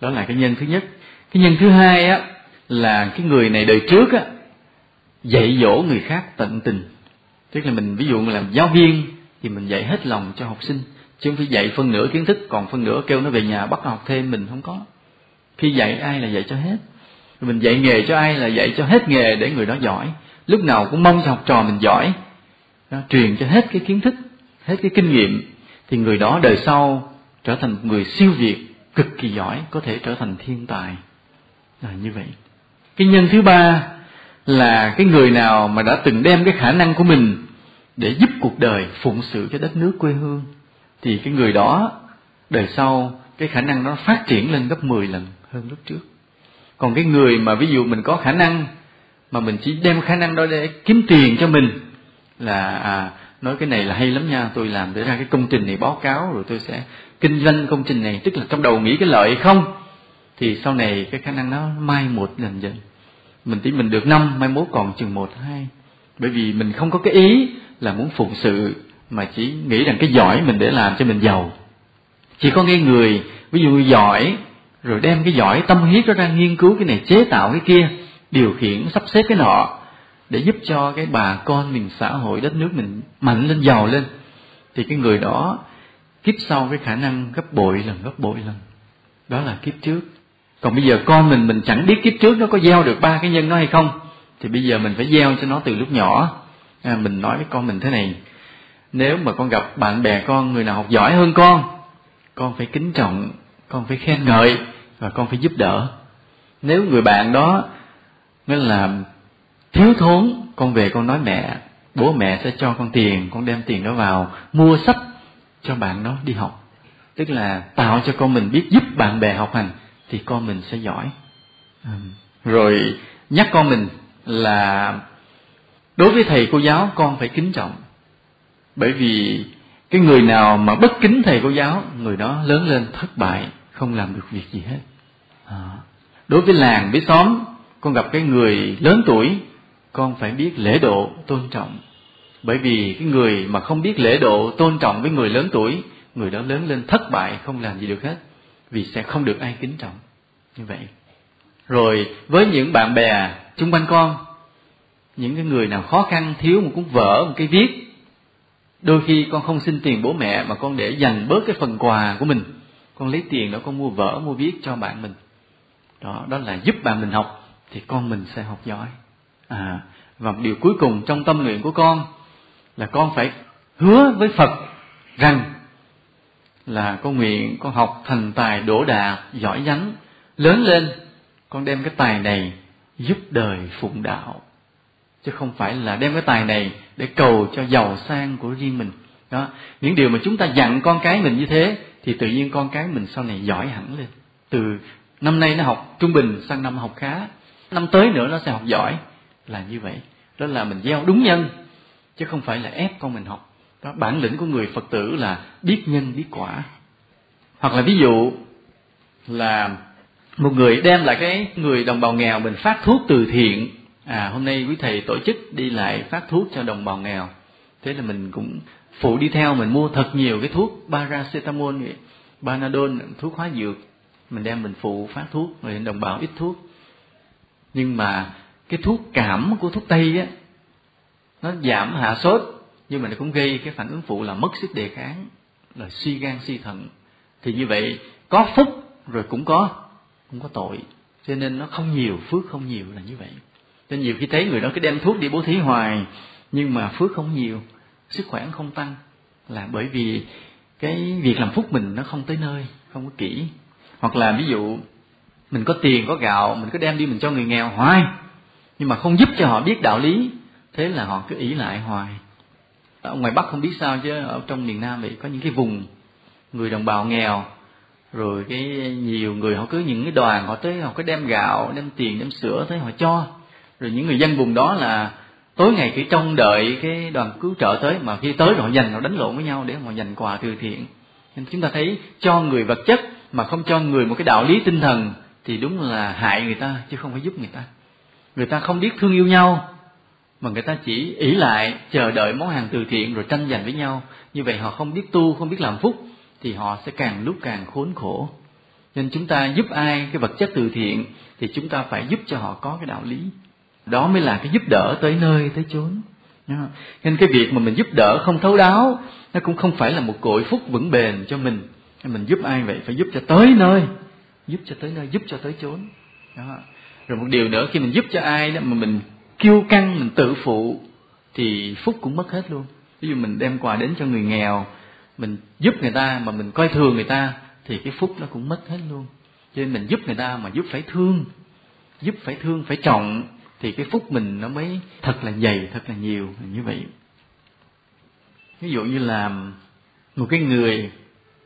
Đó là cái nhân thứ nhất. Cái nhân thứ hai á là cái người này đời trước á dạy dỗ người khác tận tình. Tức là mình ví dụ mình làm giáo viên thì mình dạy hết lòng cho học sinh. Chứ không phải dạy phân nửa kiến thức còn phân nửa kêu nó về nhà bắt học thêm mình không có. Khi dạy ai là dạy cho hết. Mình dạy nghề cho ai là dạy cho hết nghề để người đó giỏi. Lúc nào cũng mong cho học trò mình giỏi. Đó, truyền cho hết cái kiến thức hết cái kinh nghiệm. Thì người đó đời sau trở thành một người siêu việt cực kỳ giỏi có thể trở thành thiên tài. Là như vậy. Cái nhân thứ ba là cái người nào mà đã từng đem cái khả năng của mình để giúp cuộc đời phụng sự cho đất nước quê hương thì cái người đó đời sau cái khả năng nó phát triển lên gấp 10 lần hơn lúc trước. Còn cái người mà ví dụ mình có khả năng mà mình chỉ đem khả năng đó để kiếm tiền cho mình là à, nói cái này là hay lắm nha tôi làm để ra cái công trình này báo cáo rồi tôi sẽ kinh doanh công trình này, tức là trong đầu nghĩ cái lợi không, thì sau này cái khả năng nó mai một dần dần. Mình tí mình được năm, mai mốt còn chừng một, hai. Bởi vì mình không có cái ý là muốn phụng sự, mà chỉ nghĩ rằng cái giỏi mình để làm cho mình giàu. Chỉ có cái người, ví dụ giỏi, rồi đem cái giỏi tâm huyết đó ra nghiên cứu cái này, chế tạo cái kia, điều khiển, sắp xếp cái nọ, để giúp cho cái bà con mình xã hội, đất nước mình mạnh lên, giàu lên. Thì cái người đó kiếp sau cái khả năng gấp bội lần gấp bội lần. Đó là kiếp trước. Còn bây giờ con mình mình chẳng biết kiếp trước nó có gieo được ba cái nhân đó hay không. Thì bây giờ mình phải gieo cho nó từ lúc nhỏ. À, mình nói với con mình thế này nếu mà con gặp bạn bè con người nào học giỏi hơn con con phải kính trọng con phải khen ngợi và con phải giúp đỡ. Nếu người bạn đó nên là thiếu thốn con về con nói mẹ bố mẹ sẽ cho con tiền con đem tiền đó vào mua sách cho bạn nó đi học. Tức là tạo cho con mình biết giúp bạn bè học hành, thì con mình sẽ giỏi. Rồi nhắc con mình là đối với thầy cô giáo, con phải kính trọng. Bởi vì cái người nào mà bất kính thầy cô giáo, người đó lớn lên thất bại, không làm được việc gì hết. À. đối với làng, với xóm, con gặp cái người lớn tuổi, con phải biết lễ độ, tôn trọng bởi vì cái người mà không biết lễ độ, tôn trọng với người lớn tuổi, người đó lớn lên thất bại, không làm gì được hết, vì sẽ không được ai kính trọng. Như vậy. Rồi, với những bạn bè chung quanh con, những cái người nào khó khăn, thiếu một cuốn vở, một cái viết, đôi khi con không xin tiền bố mẹ mà con để dành bớt cái phần quà của mình. Con lấy tiền đó, con mua vở, mua viết cho bạn mình. Đó đó là giúp bạn mình học, thì con mình sẽ học giỏi. À và một điều cuối cùng trong tâm nguyện của con là con phải hứa với phật rằng là con nguyện, con học thành tài đỗ đạt giỏi nhánh, lớn lên, con đem cái tài này giúp đời phụng đạo. Chứ không phải là đem cái tài này để cầu cho giàu sang của riêng mình. Đó, những điều mà chúng ta dặn con cái mình như thế, thì tự nhiên con cái mình sau này giỏi hẳn lên. Từ năm nay nó học trung bình sang năm học khá, năm tới nữa nó sẽ học giỏi. Là như vậy. Đó là mình gieo đúng nhân chứ không phải là ép con mình học. Đó, bản lĩnh của người phật tử là biết nhân, biết quả. Hoặc là ví dụ là một người đem lại cái người đồng bào nghèo mình phát thuốc từ thiện. À hôm nay quý thầy tổ chức đi lại phát thuốc cho đồng bào nghèo. Thế là mình cũng phụ đi theo, mình mua thật nhiều cái thuốc paracetamol vậy. Panadol, thuốc hóa dược. Mình đem mình phụ phát thuốc rồi đồng bào ít thuốc. Nhưng mà cái thuốc cảm của thuốc tây á nó giảm hạ sốt, nhưng mà nó cũng gây cái phản ứng phụ là mất sức đề kháng, là suy gan, suy thận. Thì như vậy, có phúc rồi cũng có cũng có tội. Cho nên nó không nhiều, phước không nhiều là như vậy. Nên nhiều khi thấy người đó cứ đem thuốc đi bố thí hoài, nhưng mà phước không nhiều, sức khỏe không tăng, là bởi vì cái việc làm phúc mình nó không tới nơi, không có kỹ. Hoặc là ví dụ, mình có tiền, có gạo, mình cứ đem đi mình cho người nghèo hoài, nhưng mà không giúp cho họ biết đạo lý thế là họ cứ ý lại hoài. Ở ngoài bắc không biết sao chứ, ở trong miền nam thì có những cái vùng người đồng bào nghèo, rồi cái nhiều người họ cứ những cái đoàn họ tới, họ cứ đem gạo, đem tiền, đem sữa tới họ cho. Rồi những người dân vùng đó là tối ngày cứ trông đợi cái đoàn cứu trợ tới, mà khi tới rồi họ giành họ đánh lộn với nhau để họ giành quà từ thiện. Nên chúng ta thấy cho người vật chất mà không cho người một cái đạo lý tinh thần thì đúng là hại người ta chứ không phải giúp người ta. Người ta không biết thương yêu nhau mà người ta chỉ ỷ lại, chờ đợi món hàng từ thiện rồi tranh giành với nhau. Như vậy họ không biết tu, không biết làm phúc, thì họ sẽ càng lúc càng khốn khổ. Nên chúng ta giúp ai cái vật chất từ thiện, thì chúng ta phải giúp cho họ có cái đạo lý. Đó mới là cái giúp đỡ tới nơi, tới chốn. Nên cái việc mà mình giúp đỡ không thấu đáo, nó cũng không phải là một cội phúc vững bền cho mình. Mình giúp ai vậy phải giúp cho tới nơi, giúp cho tới nơi, giúp cho tới chốn. Đó. rồi một điều nữa, khi mình giúp cho ai đó mà mình kiêu căng mình tự phụ thì phúc cũng mất hết luôn. Ví dụ mình đem quà đến cho người nghèo mình giúp người ta mà mình coi thường người ta thì cái phúc nó cũng mất hết luôn. Cho nên mình giúp người ta mà giúp phải thương giúp phải thương phải trọng thì cái phúc mình nó mới thật là dày thật là nhiều như vậy. Ví dụ như là một cái người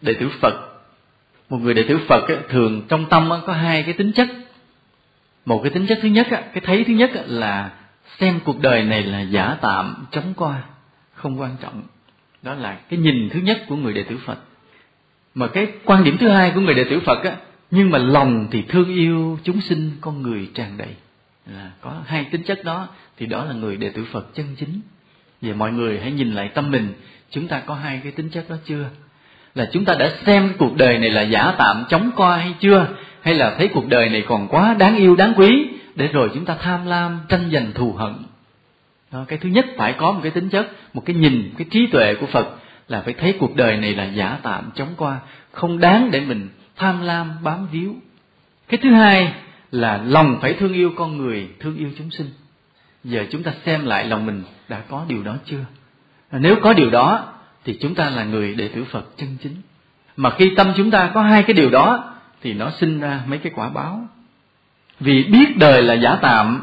đệ tử phật một người đệ tử phật ấy, thường trong tâm có hai cái tính chất. Một cái tính chất thứ nhất cái thấy thứ nhất là xem cuộc đời này là giả tạm, chóng qua, không quan trọng. Đó là cái nhìn thứ nhất của người đệ tử phật. Mà cái quan điểm thứ hai của người đệ tử phật á, nhưng mà lòng thì thương yêu chúng sinh con người tràn đầy. Là có hai tính chất đó, thì đó là người đệ tử phật chân chính. Vậy mọi người hãy nhìn lại tâm mình, chúng ta có hai cái tính chất đó chưa? Là chúng ta đã xem cuộc đời này là giả tạm, chóng qua hay chưa? Hay là thấy cuộc đời này còn quá đáng yêu, đáng quý? Để rồi chúng ta tham lam tranh giành thù hận. Đó, cái thứ nhất phải có một cái tính chất một cái nhìn cái trí tuệ của phật là phải thấy cuộc đời này là giả tạm chóng qua. Không đáng để mình tham lam bám víu. Cái thứ hai là lòng phải thương yêu con người thương yêu chúng sinh. Giờ chúng ta xem lại lòng mình đã có điều đó chưa? Nếu có điều đó thì chúng ta là người đệ tử phật chân chính. Mà khi tâm chúng ta có hai cái điều đó thì nó sinh ra mấy cái quả báo vì biết đời là giả tạm,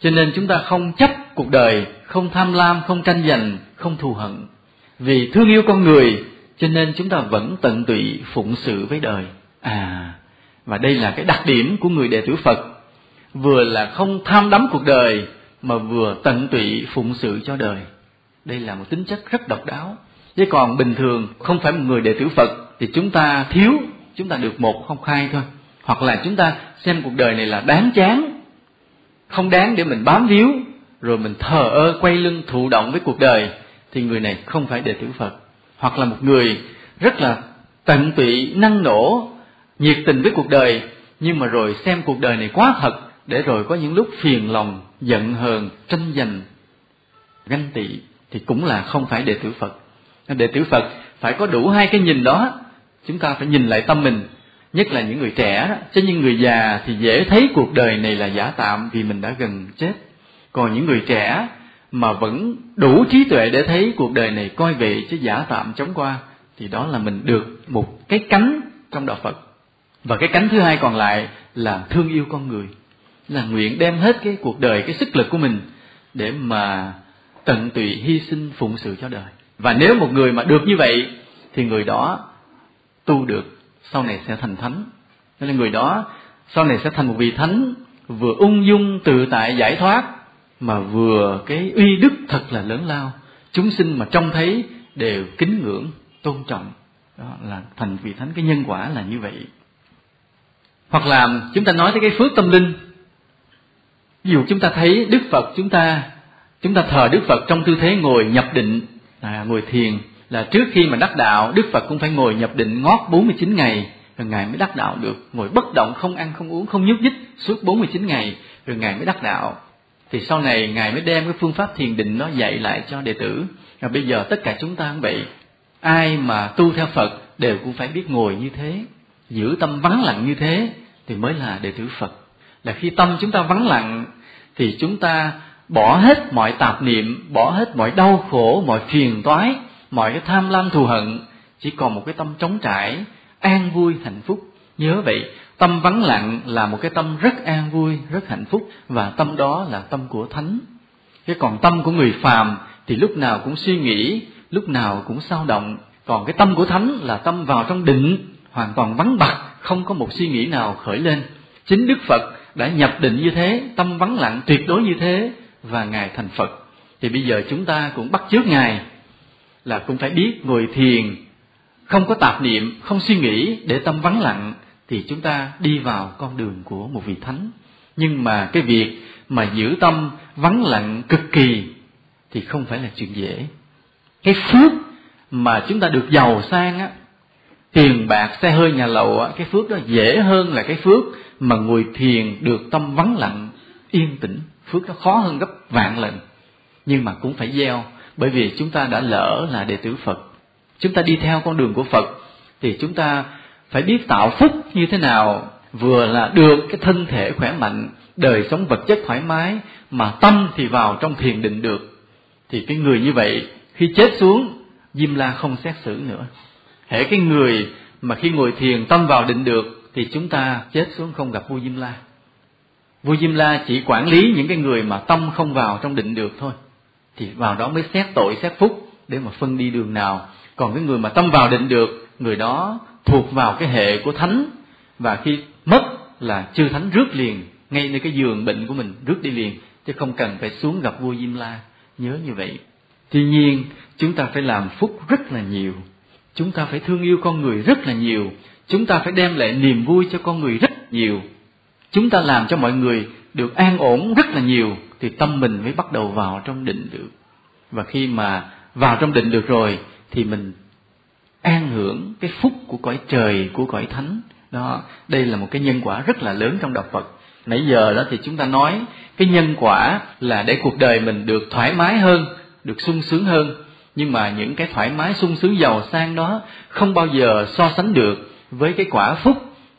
cho nên chúng ta không chấp cuộc đời, không tham lam, không tranh giành, không thù hận. Vì thương yêu con người, cho nên chúng ta vẫn tận tụy phụng sự với đời. À và đây là cái đặc điểm của người đệ tử phật. Vừa là không tham đắm cuộc đời, mà vừa tận tụy phụng sự cho đời. Đây là một tính chất rất độc đáo. Chứ còn bình thường không phải một người đệ tử phật, thì chúng ta thiếu, chúng ta được một, không hai thôi hoặc là chúng ta xem cuộc đời này là đáng chán, không đáng để mình bám víu, rồi mình thờ ơ, quay lưng, thụ động với cuộc đời, thì người này không phải đệ tử phật. Hoặc là một người rất là tận tụy, năng nổ, nhiệt tình với cuộc đời, nhưng mà rồi xem cuộc đời này quá thật, để rồi có những lúc phiền lòng, giận hờn, tranh giành, ganh tị, thì cũng là không phải đệ tử phật. Đệ tử phật phải có đủ hai cái nhìn đó, chúng ta phải nhìn lại tâm mình nhất là những người trẻ chứ những người già thì dễ thấy cuộc đời này là giả tạm vì mình đã gần chết. Còn những người trẻ mà vẫn đủ trí tuệ để thấy cuộc đời này coi vậy chứ giả tạm chóng qua, thì đó là mình được một cái cánh trong đạo Phật. Và cái cánh thứ hai còn lại là thương yêu con người. Là nguyện đem hết cái cuộc đời, cái sức lực của mình để mà tận tụy hy sinh phụng sự cho đời. Và nếu một người mà được như vậy, thì người đó tu được sau này sẽ thành thánh. Nên là người đó sau này sẽ thành một vị thánh vừa ung dung tự tại giải thoát mà vừa cái uy đức thật là lớn lao. Chúng sinh mà trông thấy đều kính ngưỡng tôn trọng. Đó là thành vị thánh cái nhân quả là như vậy. Hoặc là chúng ta nói tới cái phước tâm linh. Ví dụ chúng ta thấy đức phật chúng ta chúng ta thờ đức phật trong tư thế ngồi nhập định à, ngồi thiền là trước khi mà đắc đạo, đức phật cũng phải ngồi nhập định ngót 49 ngày, rồi ngài mới đắc đạo được. Ngồi bất động, không ăn, không uống, không nhúc nhích suốt 49 ngày, rồi ngài mới đắc đạo. Thì sau này ngài mới đem cái phương pháp thiền định nó dạy lại cho đệ tử. Và bây giờ tất cả chúng ta cũng vậy. Ai mà tu theo phật đều cũng phải biết ngồi như thế, giữ tâm vắng lặng như thế thì mới là đệ tử phật. Là khi tâm chúng ta vắng lặng thì chúng ta bỏ hết mọi tạp niệm, bỏ hết mọi đau khổ, mọi phiền toái mọi cái tham lam thù hận, chỉ còn một cái tâm trống trải, an vui, hạnh phúc. Nhớ vậy, tâm vắng lặng là một cái tâm rất an vui, rất hạnh phúc, và tâm đó là tâm của thánh. Cái còn tâm của người phàm thì lúc nào cũng suy nghĩ, lúc nào cũng sao động. Còn cái tâm của thánh là tâm vào trong định, hoàn toàn vắng bặt, không có một suy nghĩ nào khởi lên. Chính đức phật đã nhập định như thế, tâm vắng lặng tuyệt đối như thế, và ngài thành phật. Thì bây giờ chúng ta cũng bắt chước ngài là cũng phải biết ngồi thiền, không có tạp niệm, không suy nghĩ để tâm vắng lặng, thì chúng ta đi vào con đường của một vị thánh. Nhưng mà cái việc mà giữ tâm vắng lặng cực kỳ thì không phải là chuyện dễ. Cái phước mà chúng ta được giàu sang á, tiền bạc, xe hơi, nhà lầu á, cái phước đó dễ hơn là cái phước mà ngồi thiền được tâm vắng lặng, yên tĩnh. Phước đó khó hơn gấp vạn lần, nhưng mà cũng phải gieo bởi vì chúng ta đã lỡ là đệ tử phật. Chúng ta đi theo con đường của phật, thì chúng ta phải biết tạo phúc như thế nào, vừa là được cái thân thể khỏe mạnh, đời sống vật chất thoải mái, mà tâm thì vào trong thiền định được. Thì cái người như vậy, khi chết xuống, diêm la không xét xử nữa. Hễ cái người mà khi ngồi thiền tâm vào định được, thì chúng ta chết xuống không gặp vua diêm la. Vua diêm la chỉ quản lý những cái người mà tâm không vào trong định được thôi thì vào đó mới xét tội, xét phúc để mà phân đi đường nào. Còn cái người mà tâm vào định được, người đó thuộc vào cái hệ của thánh. Và khi mất là chư thánh rước liền, ngay nơi cái giường bệnh của mình, rước đi liền, chứ không cần phải xuống gặp vua diêm la. Nhớ như vậy. Tuy nhiên, chúng ta phải làm phúc rất là nhiều. Chúng ta phải thương yêu con người rất là nhiều. Chúng ta phải đem lại niềm vui cho con người rất nhiều. Chúng ta làm cho mọi người được an ổn rất là nhiều thì tâm mình mới bắt đầu vào trong định được. Và khi mà vào trong định được rồi, thì mình an hưởng cái phúc của cõi trời, của cõi thánh. Đó, đây là một cái nhân quả rất là lớn trong đạo Phật. Nãy giờ đó thì chúng ta nói cái nhân quả là để cuộc đời mình được thoải mái hơn, được sung sướng hơn. Nhưng mà những cái thoải mái sung sướng giàu sang đó không bao giờ so sánh được với cái quả phúc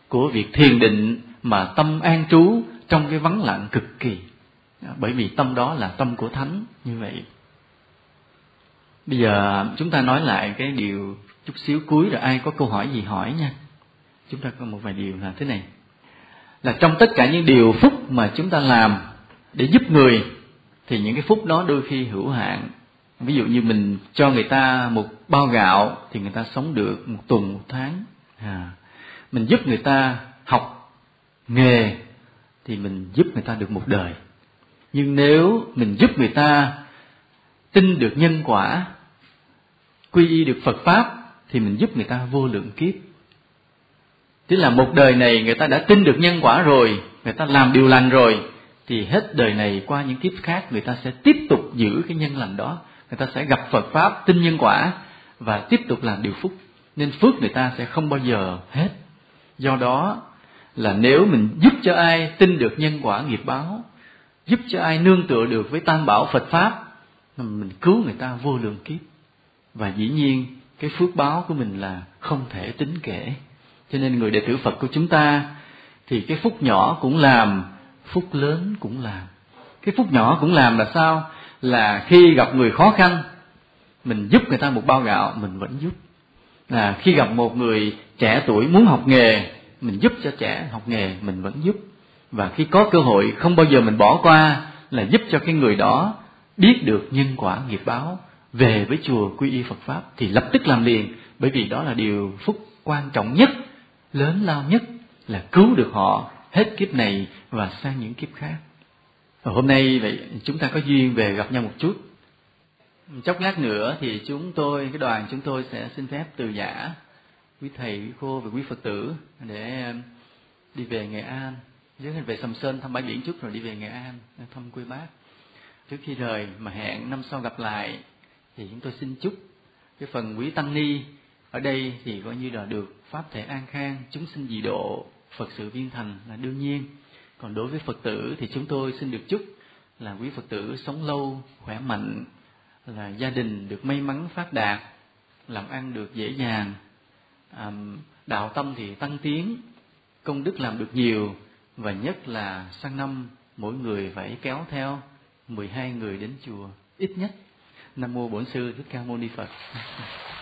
của việc thiền định mà tâm an trú trong cái vắng lặng cực kỳ bởi vì tâm đó là tâm của thánh như vậy. Bây giờ chúng ta nói lại cái điều chút xíu cuối rồi ai có câu hỏi gì hỏi nha. Chúng ta có một vài điều là thế này. Là trong tất cả những điều phúc mà chúng ta làm để giúp người thì những cái phúc đó đôi khi hữu hạn. Ví dụ như mình cho người ta một bao gạo thì người ta sống được một tuần một tháng. À, mình giúp người ta học nghề thì mình giúp người ta được một đời nhưng nếu mình giúp người ta tin được nhân quả, quy y được phật pháp, thì mình giúp người ta vô lượng kiếp. Tức là một đời này người ta đã tin được nhân quả rồi, người ta làm điều lành rồi, thì hết đời này qua những kiếp khác người ta sẽ tiếp tục giữ cái nhân lành đó. Người ta sẽ gặp phật pháp, tin nhân quả và tiếp tục làm điều phúc. Nên phước người ta sẽ không bao giờ hết. Do đó là nếu mình giúp cho ai tin được nhân quả nghiệp báo giúp cho ai nương tựa được với tam bảo phật pháp mình cứu người ta vô lượng kiếp. Và dĩ nhiên, cái phước báo của mình là không thể tính kể. Cho nên người đệ tử phật của chúng ta, thì cái phúc nhỏ cũng làm, phúc lớn cũng làm. Cái phúc nhỏ cũng làm là sao? Là khi gặp người khó khăn, mình giúp người ta một bao gạo, mình vẫn giúp. Là khi gặp một người trẻ tuổi muốn học nghề, mình giúp cho trẻ học nghề, mình vẫn giúp và khi có cơ hội, không bao giờ mình bỏ qua là giúp cho cái người đó biết được nhân quả nghiệp báo về với chùa quy y Phật pháp thì lập tức làm liền. Bởi vì đó là điều phúc quan trọng nhất, lớn lao nhất là cứu được họ hết kiếp này và sang những kiếp khác. Và hôm nay vậy chúng ta có duyên về gặp nhau một chút. Chốc lát nữa thì chúng tôi, cái đoàn chúng tôi sẽ xin phép từ giả quý thầy, quý cô và quý phật tử để đi về nghệ an dưới về sầm sơn, thăm bãi biển chút rồi đi về nghệ an, thăm quê bác. Trước khi rời mà hẹn, năm sau gặp lại, thì chúng tôi xin chúc cái phần quý tăng ni ở đây thì coi như là được pháp thể an khang chúng sinh dị độ phật sự viên thành là đương nhiên. Còn đối với phật tử thì chúng tôi xin được chúc là quý phật tử sống lâu, khỏe mạnh, là gia đình được may mắn, phát đạt, làm ăn được dễ dàng. Đạo tâm thì tăng tiến, công đức làm được nhiều và nhất là sang năm, mỗi người phải kéo theo 12 người đến chùa. Ít nhất, nam mô bổn sư thích ca mâu ni phật.